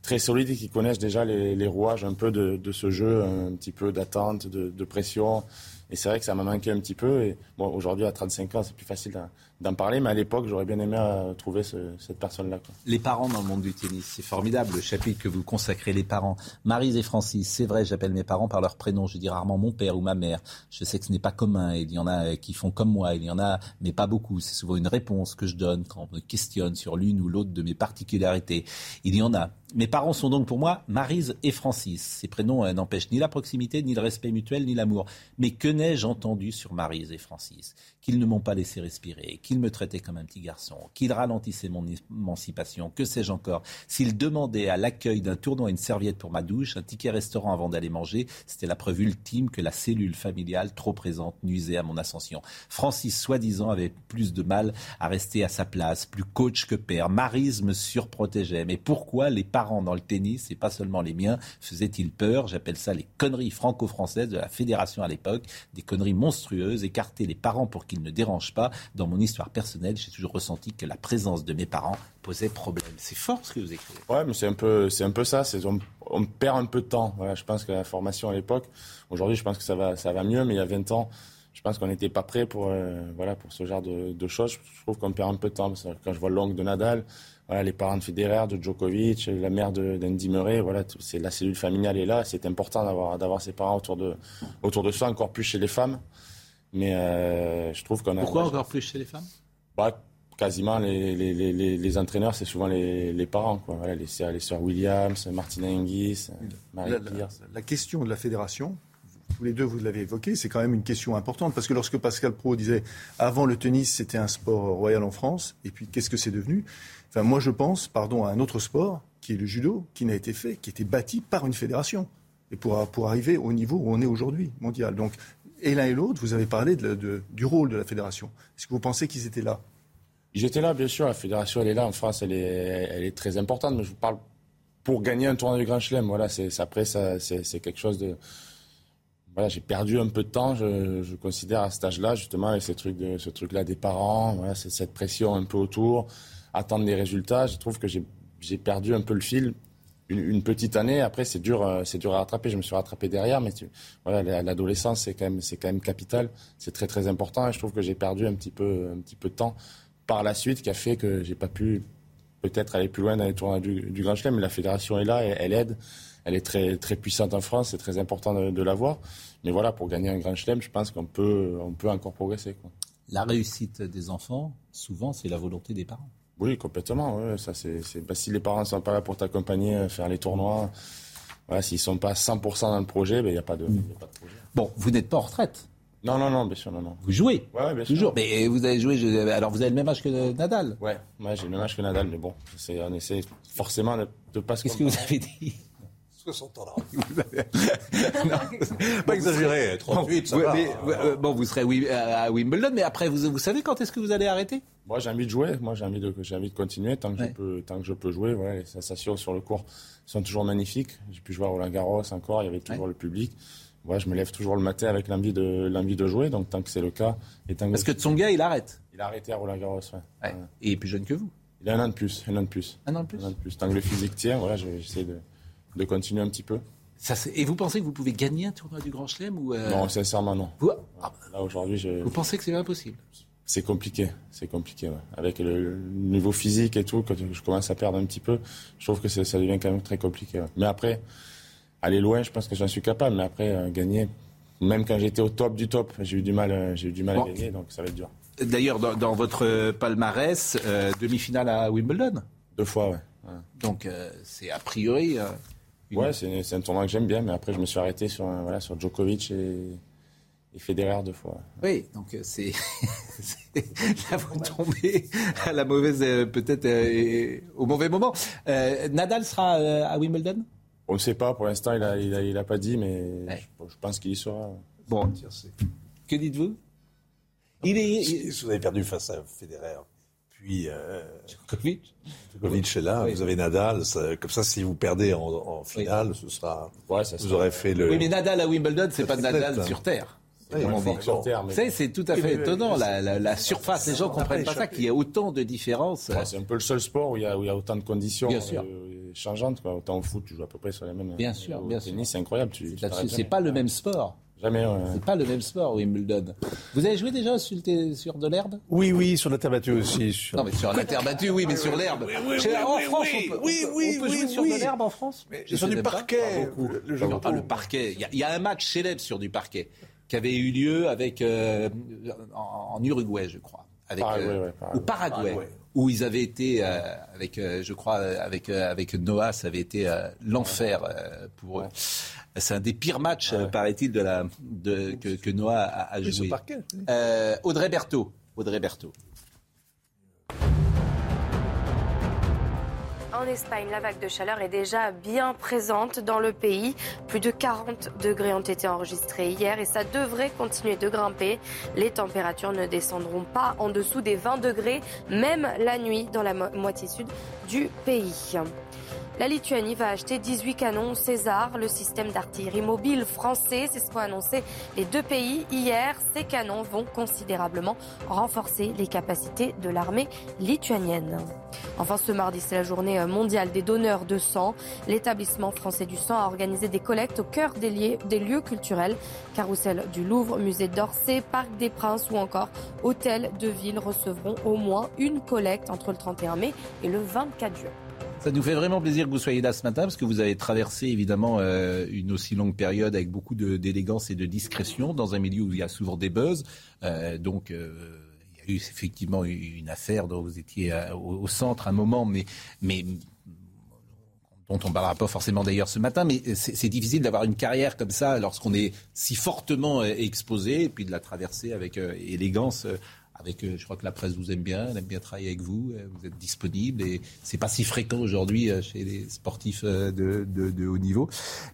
très solide et qui connaisse déjà les, rouages un peu de, ce jeu, un petit peu d'attente, de pression. Et c'est vrai que ça m'a manqué un petit peu. Et bon, aujourd'hui, à 35 ans, c'est plus facile d'en parler, mais à l'époque, j'aurais bien aimé euh, trouver cette personne-là. Les parents dans le monde du tennis, c'est formidable le chapitre que vous consacrez, les parents. Marise et Francis, c'est vrai, j'appelle mes parents par leur prénom. Je dis rarement mon père ou ma mère. Je sais que ce n'est pas commun. Il y en a qui font comme moi, il y en a, mais pas beaucoup. C'est souvent une réponse que je donne quand on me questionne sur l'une ou l'autre de mes particularités. Il y en a. Mes parents sont donc pour moi Marise et Francis. Ces prénoms euh, n'empêchent ni la proximité, ni le respect mutuel, ni l'amour. Mais que n'ai-je entendu sur Marise et Francis? Qu'ils ne m'ont pas laissé respirer, qu'ils me traitaient comme un petit garçon, qu'ils ralentissaient mon émancipation, que sais-je encore? S'ils demandaient à l'accueil d'un tournoi une serviette pour ma douche, un ticket restaurant avant d'aller manger, c'était la preuve ultime que la cellule familiale trop présente nuisait à mon ascension. Francis, soi-disant, avait plus de mal à rester à sa place, plus coach que père. Marise me surprotégeait. Mais pourquoi les parents dans le tennis, et pas seulement les miens, faisaient-ils peur? J'appelle ça les conneries franco-françaises de la fédération à l'époque, des conneries monstrueuses, écarter les parents pour qu'ils ne dérangent pas. Dans mon histoire personnelle, j'ai toujours ressenti que la présence de mes parents posait problème. C'est fort ce que vous écrivez. Ouais, mais c'est un peu, c'est un peu ça. C'est on, perd un peu de temps. Voilà, je pense que la formation à l'époque, aujourd'hui, je pense que ça va, ça va mieux, mais il y a 20 ans, je pense qu'on n'était pas prêt pour, euh, voilà, pour ce genre de, choses. Je trouve qu'on perd un peu de temps. Quand je vois l'ongle de Nadal, voilà, les parents de Federer, de Djokovic, la mère d'Andy Murray, voilà, c'est la cellule familiale est là. C'est important d'avoir d'avoir ses parents autour de autour de soi, encore plus chez les femmes. Mais euh, je trouve qu'on a. Pourquoi encore plus chez les femmes? Bah, quasiment les, les, les, les entraîneurs, c'est souvent les, parents, quoi. Voilà, les, les sœurs Williams, Martina Hingis, Marie la, la, la, question de la fédération, tous les deux, vous l'avez évoqué, c'est quand même une question importante. Parce que lorsque Pascal Pro disait avant le tennis, c'était un sport royal en France, et puis qu'est-ce que c'est devenu? Enfin, moi, je pense, pardon, à un autre sport, qui est le judo, qui n'a été fait, qui a été bâti par une fédération. Et pour, pour arriver au niveau où on est aujourd'hui, mondial. Donc, et l'un et l'autre, vous avez parlé du rôle de la fédération. Est-ce que vous pensez qu'ils étaient là? Ils étaient là, bien sûr. La fédération, elle est là. En France, elle est, elle est très importante. Mais je vous parle pour gagner un tournoi du Grand Chelem. Voilà, après, c'est quelque chose de voilà, j'ai perdu un peu de temps, je, je considère à cet âge-là, justement, avec ces trucs de, ce truc-là des parents, voilà, cette pression un peu autour, attendre des résultats. Je trouve que j'ai perdu un peu le fil. Une, petite année, après, c'est dur, euh, c'est dur à rattraper. Je me suis rattrapé derrière, mais voilà, l'adolescence, c'est quand même, capital. C'est très, très important. Et je trouve que j'ai perdu un petit peu, un petit peu de temps par la suite, qui a fait que j'ai pas pu peut-être aller plus loin dans les tournois du, Grand Chelem. Mais la fédération est là, elle aide elle est très, très puissante en France, c'est très important de, l'avoir. Mais voilà, pour gagner un grand chelem, je pense qu'on peut, on peut encore progresser. La réussite des enfants, souvent, c'est la volonté des parents. Oui, complètement. ça, c'est, bah, si les parents ne sont pas là pour t'accompagner, euh, faire les tournois, voilà, s'ils sont pas 100% dans le projet, ben, il n'y a, pas de projet. Bon, vous n'êtes pas en retraite non, non, non, bien sûr, non, non. Vous jouez Ouais, bien Toujours. Mais vous avez joué, alors vous avez le même âge que Nadal Ouais, moi j'ai le même âge que Nadal, mais bon, on essaie forcément de ne pas se Qu'est-ce que vous avez dit? 60 ans (laughs) non, pas exagéré, 38, ça va. Euh, bon, vous serez à Wimbledon, mais après, vous, vous savez quand est-ce que vous allez arrêter? Moi, j'ai envie de jouer. Moi, j'ai envie de, j'ai envie de continuer tant que je peux, tant que je peux jouer. Ouais, les sensations sur le court sont toujours magnifiques. J'ai pu jouer à Roland Garros encore. Il y avait toujours le public. Ouais, je me lève toujours le matin avec l'envie de, l'envie de jouer. Donc, tant que c'est le cas, et tant Parce que, que Tsonga, il arrête. Il a arrêté à Roland Garros. Ouais. Et il est plus jeune que vous? Il a un an de plus. Un an de plus. Un an de plus. Un an de plus. Tant que le physique tient, voilà, j'essaie de de continuer un petit peu. Ça, et vous pensez que vous pouvez gagner un tournoi du Grand Chelem ou euh, Non, sincèrement non. Vous... Ah, Là aujourd'hui, je... Vous pensez que c'est impossible C'est compliqué, c'est compliqué. Avec le, niveau physique et tout, quand je commence à perdre un petit peu, je trouve que ça devient quand même très compliqué. Mais après, aller loin, je pense que j'en suis capable. Mais après, euh, gagner, même quand j'étais au top du top, j'ai eu du mal, euh, j'ai eu du mal à gagner, donc ça va être dur. D'ailleurs, dans, votre palmarès, demi-finale à Wimbledon. Deux fois, ouais. Donc c'est a priori Ouais, c'est un tournoi que j'aime bien, mais après je me suis arrêté sur, voilà, sur Djokovic et, et Federer deux fois. Oui, donc euh, c'est. Là, vous tombez à la mauvaise. Euh, peut-être euh, au mauvais moment. Nadal sera à Wimbledon? On ne sait pas, pour l'instant il n'a il a, il a pas dit, mais je, pense qu'il y sera. Bon, que dites-vous? Il est... Vous avez perdu face à Federer puis euh, Djokovic. Djokovic est là, vous avez Nadal. comme ça, si vous perdez en, finale, ce sera. Ouais, ça vous aurez fait le. Oui, mais Nadal à Wimbledon, c'est pas Nadal sur terre. C'est tout à fait étonnant, la, surface. Les gens ne comprennent pas ça, qu'il y a autant de différences. c'est un peu le seul sport où il y a, où il y a autant de conditions euh, changeantes. Quoi. Autant au foot, tu joues à peu près sur les mêmes. Bien sûr, bien sûr. C'est incroyable. C'est pas le même sport. Jamais. C'est pas le même sport, Wimbledon. Vous avez joué déjà sur, sur de l'herbe? Oui, oui, sur la terre battue aussi. Non, mais sur la terre battue, oui, mais sur l'herbe. en France, on peut, oui, oui, on peut jouer sur de l'herbe en France? Sur du parquet. Le, parquet. Il y, a un match célèbre sur du parquet qui avait eu lieu avec euh, en, Uruguay, je crois, avec euh, ou Paraguay, où ils avaient été euh, avec, je crois, avec avec Noah, ça avait été l'enfer pour eux. C'est un des pires matchs, paraît-il, de la de, que, que Noah a, a joué. Audrey Berthaud. Audrey Berthaud. En Espagne, la vague de chaleur est déjà bien présente dans le pays. Plus de 40 degrés ont été enregistrés hier et ça devrait continuer de grimper. Les températures ne descendront pas en dessous des 20 degrés, même la nuit dans la moitié sud du pays. La Lituanie va acheter 18 canons César, le système d'artillerie mobile français. C'est ce qu'ont annoncé les deux pays hier. Ces canons vont considérablement renforcer les capacités de l'armée lituanienne. Enfin, ce mardi, c'est la journée mondiale des donneurs de sang. L'établissement français du sang a organisé des collectes au cœur des, lieux culturels. Carrousel du Louvre, musée d'Orsay, Parc des Princes ou encore hôtel de ville recevront au moins une collecte entre le 31 mai et le 24 juin. Ça nous fait vraiment plaisir que vous soyez là ce matin parce que vous avez traversé évidemment euh, une aussi longue période avec beaucoup d'élégance et de discrétion dans un milieu où il y a souvent des buzz. Euh, donc euh, il y a eu effectivement une affaire dont vous étiez au, centre un moment, mais, mais dont on ne parlera pas forcément d'ailleurs ce matin, mais c'est difficile d'avoir une carrière comme ça lorsqu'on est si fortement exposé et puis de la traverser avec élégance avec, euh, je crois que la presse vous aime bien, elle aime bien travailler avec vous, euh, vous êtes disponible et c'est pas si fréquent aujourd'hui euh, chez les sportifs de, de, haut niveau.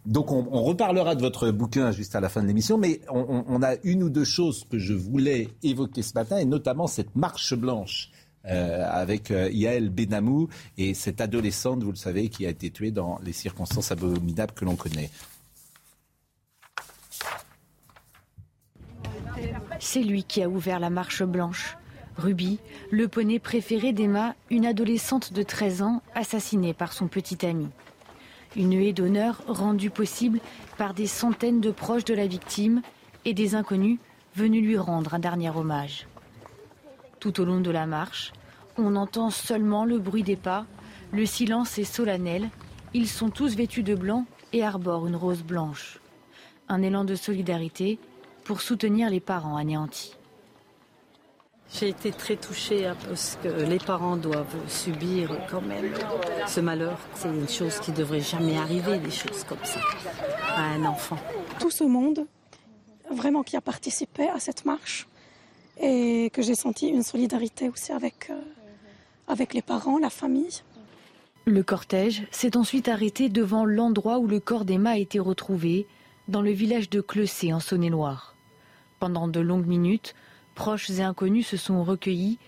Donc on, reparlera de votre bouquin juste à la fin de l'émission, mais on, a une ou deux choses que je voulais évoquer ce matin et notamment cette marche blanche. Euh, avec euh, Yael Benamou et cette adolescente, vous le savez, qui a été tuée dans les circonstances abominables que l'on connaît. C'est lui qui a ouvert la marche blanche. Ruby, le poney préféré d'Emma, une adolescente de 13 ans assassinée par son petit ami. Une haie d'honneur rendue possible par des centaines de proches de la victime et des inconnus venus lui rendre un dernier hommage. Tout au long de la marche, on entend seulement le bruit des pas, le silence est solennel, ils sont tous vêtus de blanc et arborent une rose blanche. Un élan de solidarité pour soutenir les parents anéantis. J'ai été très touchée parce que les parents doivent subir quand même ce malheur. C'est une chose qui devrait jamais arriver, des choses comme ça, à un enfant. Tout ce monde, vraiment qui a participé à cette marche et que j'ai senti une solidarité aussi avec, euh, avec les parents, la famille. Le cortège s'est ensuite arrêté devant l'endroit où le corps d'Emma a été retrouvé, dans le village de Clessé en Saône-et-Loire. Pendant de longues minutes, proches et inconnus se sont recueillis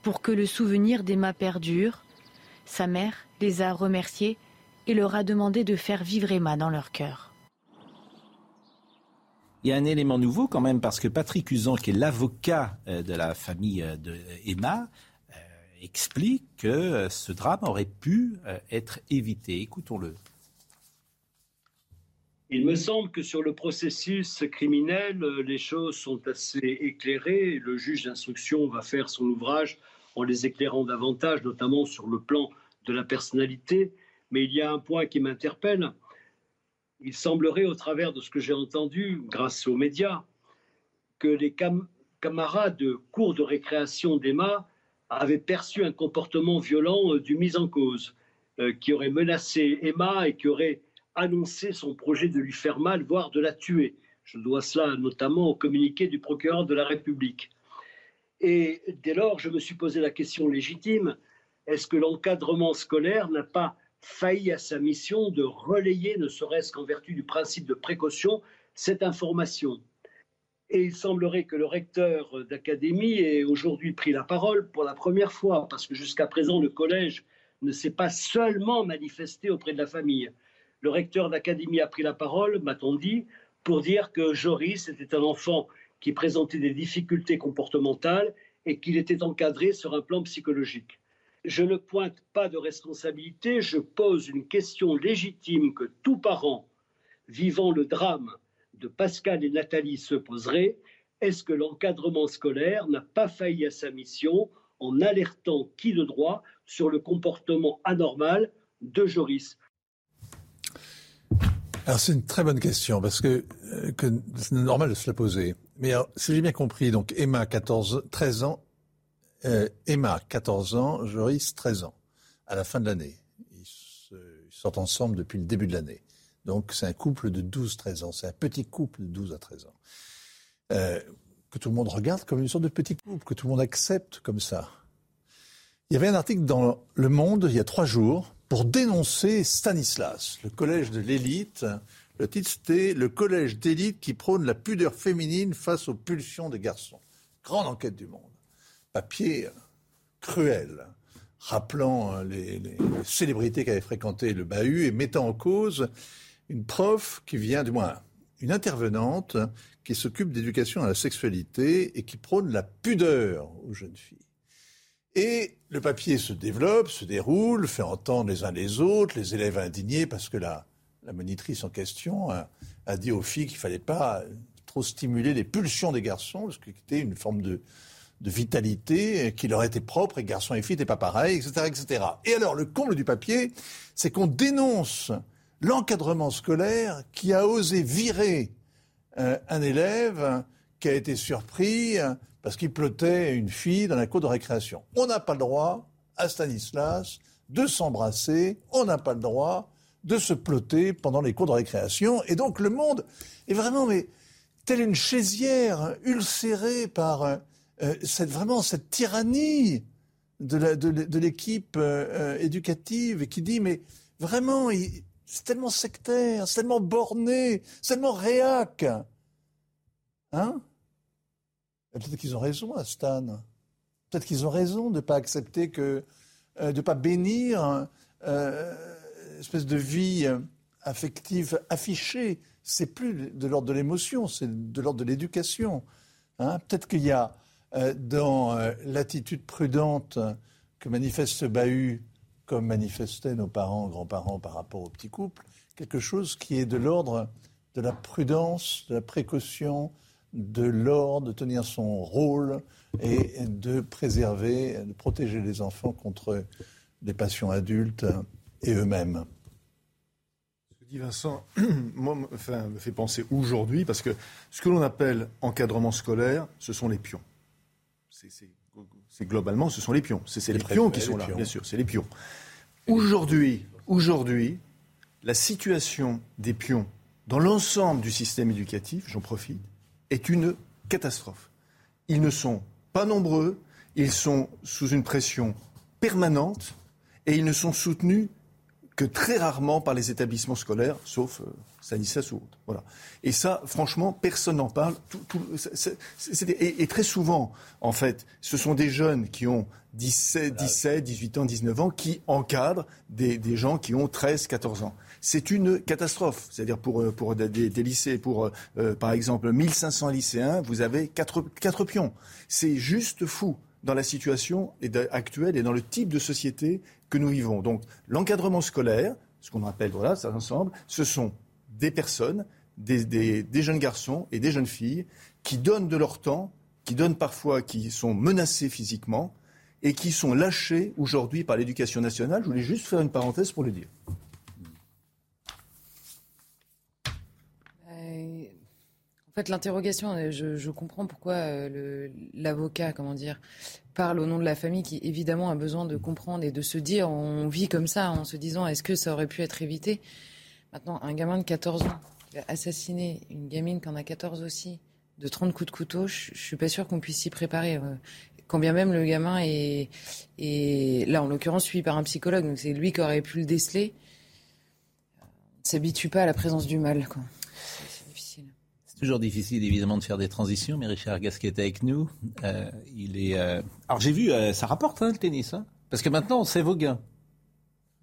pour que le souvenir d'Emma perdure. Sa mère les a remerciés et leur a demandé de faire vivre Emma dans leur cœur. Il y a un élément nouveau quand même parce que Patrick Usan, qui est l'avocat euh, de la famille euh, de Emma, euh, explique que ce drame aurait pu être évité. Écoutons-le. Il me semble que sur le processus criminel, les choses sont assez éclairées. Le juge d'instruction va faire son ouvrage en les éclairant davantage, notamment sur le plan de la personnalité. Mais il y a un point qui m'interpelle. Il semblerait, au travers de ce que j'ai entendu grâce aux médias, que les camarades de cours de récréation d'Emma avaient perçu un comportement violent euh, du mis en cause, euh, qui aurait menacé Emma et qui aurait annoncé son projet de lui faire mal, voire de la tuer. Je dois cela notamment au communiqué du procureur de la République. Et dès lors, je me suis posé la question légitime, est-ce que l'encadrement scolaire n'a pas failli à sa mission de relayer, ne serait-ce qu'en vertu du principe de précaution, cette information? Et il semblerait que le recteur d'académie ait aujourd'hui pris la parole pour la première fois, parce que jusqu'à présent, le collège ne s'est pas seulement manifesté auprès de la famille le recteur d'académie a pris la parole, m'a-t-on dit, pour dire que Joris était un enfant qui présentait des difficultés comportementales et qu'il était encadré sur un plan psychologique. Je ne pointe pas de responsabilité, je pose une question légitime que tout parent vivant le drame de Pascal et Nathalie se poserait. Est-ce que l'encadrement scolaire n'a pas failli à sa mission en alertant qui de droit sur le comportement anormal de Joris? Alors c'est une très bonne question parce que, euh, que c'est normal de se la poser. Mais si j'ai bien compris, donc Emma 14, 13 ans, euh, Emma 14 ans, Joris 13 ans, à la fin de l'année. Ils, sortent ensemble depuis le début de l'année. Donc c'est un couple de 12-13 ans, c'est un petit couple de 12 à 13 ans. Euh, que tout le monde regarde comme une sorte de petit couple, que tout le monde accepte comme ça. Il y avait un article dans Le Monde il y a trois jours pour dénoncer Stanislas, le collège de l'élite. Le titre c'était Le collège d'élite qui prône la pudeur féminine face aux pulsions des garçons. Grande enquête du monde. Papier cruel, rappelant hein, les, célébrités qui avaient fréquenté le bahut et mettant en cause une prof qui vient, du moins une intervenante qui s'occupe d'éducation à la sexualité et qui prône la pudeur aux jeunes filles. Et le papier se développe, se déroule, fait entendre les uns les autres, les élèves indignés, parce que la, monitrice en question a, dit aux filles qu'il ne fallait pas trop stimuler les pulsions des garçons, parce que c'était une forme de, de vitalité qui leur était propre, et garçons et filles n'étaient pas pareils, etc., etc. Et alors, le comble du papier, c'est qu'on dénonce l'encadrement scolaire qui a osé virer euh, un élève qui a été surpris parce qu'il pleutait une fille dans la cour de récréation. On n'a pas le droit, à Stanislas, de s'embrasser, on n'a pas le droit de se ploter pendant les cours de récréation. Et donc le monde est vraiment, mais, telle une chaisière ulcérée par euh, cette, vraiment cette tyrannie de l'équipe euh, euh, éducative qui dit, mais vraiment, c'est tellement sectaire, c'est tellement borné, c'est tellement réac. Hein? Peut-être qu'ils ont raison Stan. Peut-être qu'ils ont raison de ne pas accepter que, euh, de ne pas bénir euh, une espèce de vie affective affichée. C'est plus de l'ordre de l'émotion, c'est de l'ordre de l'éducation. Hein. Peut-être qu'il y a euh, dans l'attitude prudente que manifeste ce bahut, comme manifestaient nos parents, grands-parents par rapport au petit couple, quelque chose qui est de l'ordre de la prudence, de la précaution, de l'ordre, de tenir son rôle et de préserver, de protéger les enfants contre les passions adultes et eux-mêmes. Ce que dit Vincent, (clears throat) moi, me fait penser aujourd'hui, parce que ce que l'on appelle encadrement scolaire, ce sont les pions. C'est c'est globalement, ce sont les pions. C'est les, pions qui sont là, bien sûr, c'est les pions. Aujourd'hui, aujourd'hui, la situation des pions dans l'ensemble du système éducatif, j'en profite, est une catastrophe. Ils ne sont pas nombreux, ils sont sous une pression permanente et ils ne sont soutenus que très rarement par les établissements scolaires, sauf euh, ou autre. Voilà. Et ça, franchement, personne n'en parle. et, très souvent, en fait, ce sont des jeunes qui ont 17, 17 18 ans, 19 ans, qui encadrent des, gens qui ont 13, 14 ans. C'est une catastrophe. C'est-à-dire pour, euh, pour des, lycées, pour, euh, par exemple, 1500 lycéens, vous avez 4, 4 pions. C'est juste fou dans la situation actuelle et dans le type de société que nous vivons. Donc l'encadrement scolaire, ce qu'on appelle, voilà, ça ensemble, ce sont des personnes, des, jeunes garçons et des jeunes filles qui donnent de leur temps, qui donnent parfois, qui sont menacés physiquement et qui sont lâchés aujourd'hui par l'éducation nationale. Je voulais juste faire une parenthèse pour le dire. En fait, l'interrogation, euh, je, comprends pourquoi euh, l'avocat, comment dire, parle au nom de la famille qui évidemment a besoin de comprendre et de se dire, on vit comme ça en se disant, est-ce que ça aurait pu être évité? Maintenant, un gamin de 14 ans qui a assassiné une gamine qui en a 14 aussi, de 30 coups de couteau, je, ne suis pas sûr qu'on puisse s'y préparer. Quand bien même le gamin est, est là, en l'occurrence, suivi par un psychologue, donc c'est lui qui aurait pu le déceler. On ne s'habitue pas à la présence du mal. Quoi. Toujours difficile évidemment de faire des transitions, mais Richard Gasquet est avec nous. Euh, il est. Euh, alors j'ai vu, euh, ça rapporte hein, le tennis, hein parce que maintenant on sait vos gains.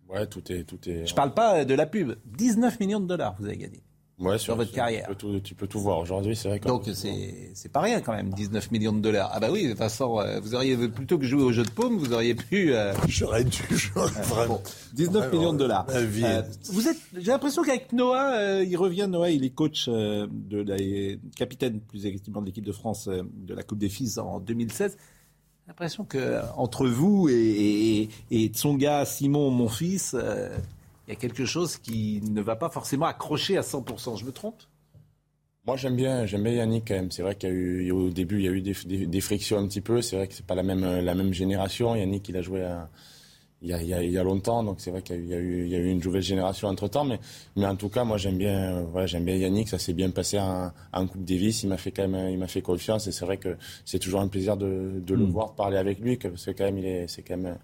Ouais, tout est, tout est. Je parle pas de la pub. 19 millions de dollars vous avez gagné ouais, sur, votre carrière. Tu peux, tout, voir aujourd'hui, c'est vrai. Donc c'est pas rien quand même, 19 millions de dollars. Ah bah oui, de toute façon, euh, vous auriez plutôt que jouer au jeu de paume, vous auriez pu. Euh... (laughs) J'aurais dû, vraiment. 19 millions de dollars. Euh, vous êtes, j'ai l'impression qu'avec Noah, euh, il revient. Noah, il est coach de la capitaine plus exactement de l'équipe de France de la Coupe des Fils en 2016 l'impression que entre vous et, et, et Tsonga, Simon, mon fils, il y a quelque chose qui ne va pas forcément accrocher à 100%. Je me trompe? Moi, j'aime bien, j'aime bien Yannick quand même. C'est vrai qu'il y a eu, au début, il y a eu des, frictions un petit peu. C'est vrai que c'est pas la même, la même génération. Yannick, il a joué il, y a, il, y a, longtemps, donc c'est vrai qu'il y a eu, il y a eu une nouvelle génération entre temps. Mais, mais en tout cas, moi, j'aime bien, voilà, j'aime bien Yannick. Ça s'est bien passé en, en Coupe Davis. Il m'a fait quand même, il m'a fait confiance. Et c'est vrai que c'est toujours un plaisir de, de le mm. voir, de parler avec lui, parce que quand même, il est, c'est quand même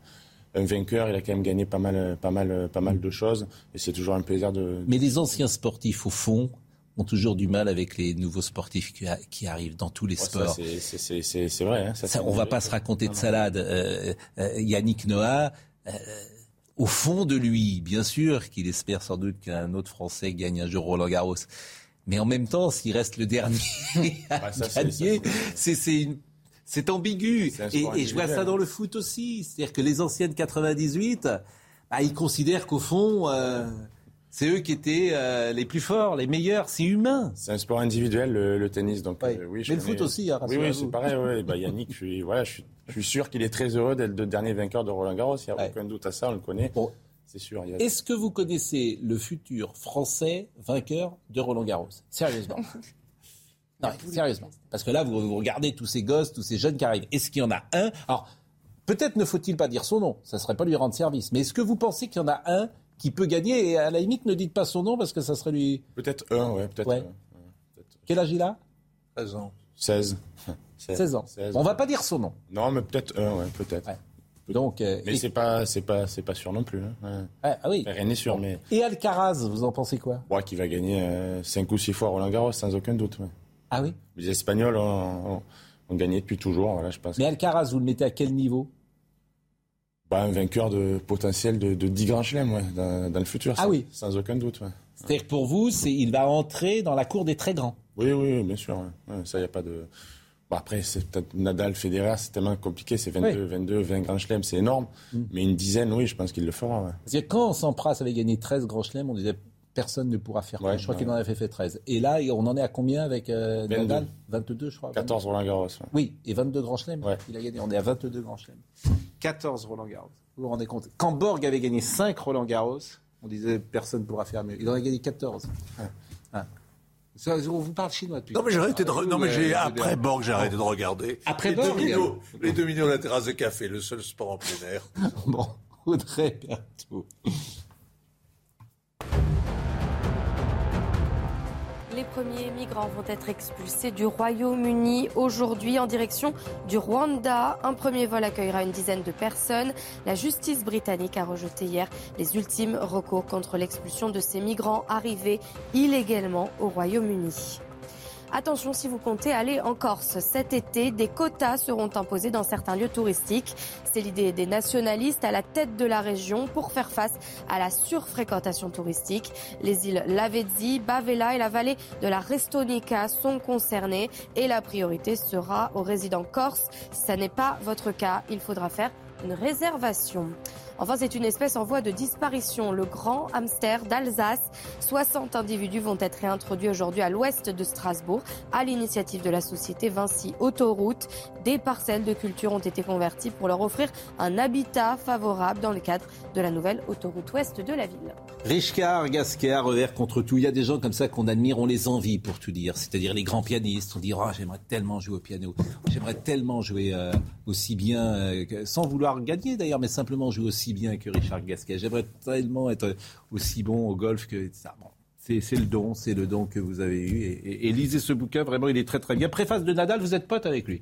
vainqueur. Il a quand même gagné pas mal, pas mal, pas mal de choses. Et c'est toujours un plaisir de. Mais les anciens sportifs, au fond, ont toujours du mal avec les nouveaux sportifs qui, arrivent dans tous les sports. C'est vrai. Hein, ça, on va pas se raconter de salade. Euh, euh, Yannick Noah. Euh, au fond de lui, bien sûr qu'il espère sans doute qu'un autre Français gagne un jour Roland Garros. Mais en même temps, s'il reste le dernier (laughs) (laughs) à gagner, c'est une c'est ambigu. Et, je vois ça dans le foot aussi. C'est-à-dire que les anciennes 98, bah, ils considèrent qu'au fond, euh, c'est eux qui étaient euh, les plus forts, les meilleurs. C'est humain. C'est un sport individuel, le, tennis. Donc, euh, oui, Mais le foot aussi. Hein, oui, oui c'est pareil. Bah, Yannick, je suis, voilà, je suis, sûr qu'il est très heureux d'être le dernier vainqueur de Roland Garros. Il n'y a aucun doute à ça, on le connaît. C'est sûr. Est-ce que vous connaissez le futur français vainqueur de Roland Garros? Sérieusement (laughs) Non, sérieusement. Parce que là, vous, regardez tous ces gosses, tous ces jeunes qui arrivent. Est-ce qu'il y en a un? Alors, peut-être ne faut-il pas dire son nom, ça ne serait pas lui rendre service. Mais est-ce que vous pensez qu'il y en a un qui peut gagner Et à la limite, ne dites pas son nom parce que ça serait lui. Peut-être un, ouais, peut-être. Quel âge il a? 16 ans. 16. 16 (laughs) ans. On va pas dire son nom. Non, mais peut-être un, ouais, peut-être. Donc, euh, mais c'est pas, c'est pas, c'est pas sûr non plus. Hein. Ah, ah, oui. Rien n'est sûr, mais. Et Alcaraz, vous en pensez quoi? Moi, qui va gagner 5 euh, ou 6 fois Roland Garros, sans aucun doute. Ah oui? Les Espagnols ont, gagné depuis toujours, voilà, je pense. Mais Alcaraz, vous le mettez à quel niveau? Bah, Un vainqueur de potentiel de, de 10 grands chelems dans, le futur. Ah oui Sans aucun doute. C'est-à-dire pour vous, c'est, il va entrer dans la cour des très grands Oui, oui, bien sûr. ça, il n'y a pas de... après, c'est Nadal, Federer, c'est tellement compliqué. C'est 22, 22, 20 grands chelems, c'est énorme. Mm. Mais une dizaine, oui, je pense qu'il le fera. Parce que quand Sampras avait gagné 13 grands chelems, on disait personne ne pourra faire Je crois qu'il en avait fait 13. Et là, on en est à combien avec euh, Nadal? 22, je crois. 14 Roland Garros. Oui, et 22 Grands Chelem. Il a gagné. On est à 22 Grands Chelem. 14 Roland Garros. Vous vous rendez compte? Quand Borg avait gagné 5 Roland Garros, on disait personne ne pourra faire mieux. Il en a gagné 14. Ah. on vous parle chinois depuis. Non, mais j'ai arrêté de. Non, mais j'ai après Borg, j'ai arrêté de regarder. Après Borg, les deux millions de la terrasse de café, le seul sport en plein air. (laughs) bon, Audrey, bientôt. Les premiers migrants vont être expulsés du Royaume-Uni aujourd'hui en direction du Rwanda. Un premier vol accueillera une dizaine de personnes. La justice britannique a rejeté hier les ultimes recours contre l'expulsion de ces migrants arrivés illégalement au Royaume-Uni. Attention si vous comptez aller en Corse cet été, des quotas seront imposés dans certains lieux touristiques. C'est l'idée des nationalistes à la tête de la région pour faire face à la surfréquentation touristique. Les îles Lavezzi, Bavella et la vallée de la Restonica sont concernées et la priorité sera aux résidents corses. Si ce n'est pas votre cas, il faudra faire une réservation. Enfin, c'est une espèce en voie de disparition, le grand hamster d'Alsace. 60 individus vont être réintroduits aujourd'hui à l'ouest de Strasbourg à l'initiative de la société Vinci Autoroute. Des parcelles de culture ont été converties pour leur offrir un habitat favorable dans le cadre de la nouvelle autoroute ouest de la ville. Richard Gasquet, revers contre tout. Il y a des gens comme ça qu'on admire, on les envie pour tout dire. C'est-à-dire les grands pianistes. On dit, oh, j'aimerais tellement jouer au piano. J'aimerais tellement jouer euh, aussi bien, euh, sans vouloir gagner d'ailleurs, mais simplement jouer aussi bien que Richard Gasquet. J'aimerais tellement être aussi bon au golf que ça. Bon, c'est le don, c'est le don que vous avez eu. Et, lisez ce bouquin, vraiment, il est très très bien. Préface de Nadal, vous êtes pote avec lui?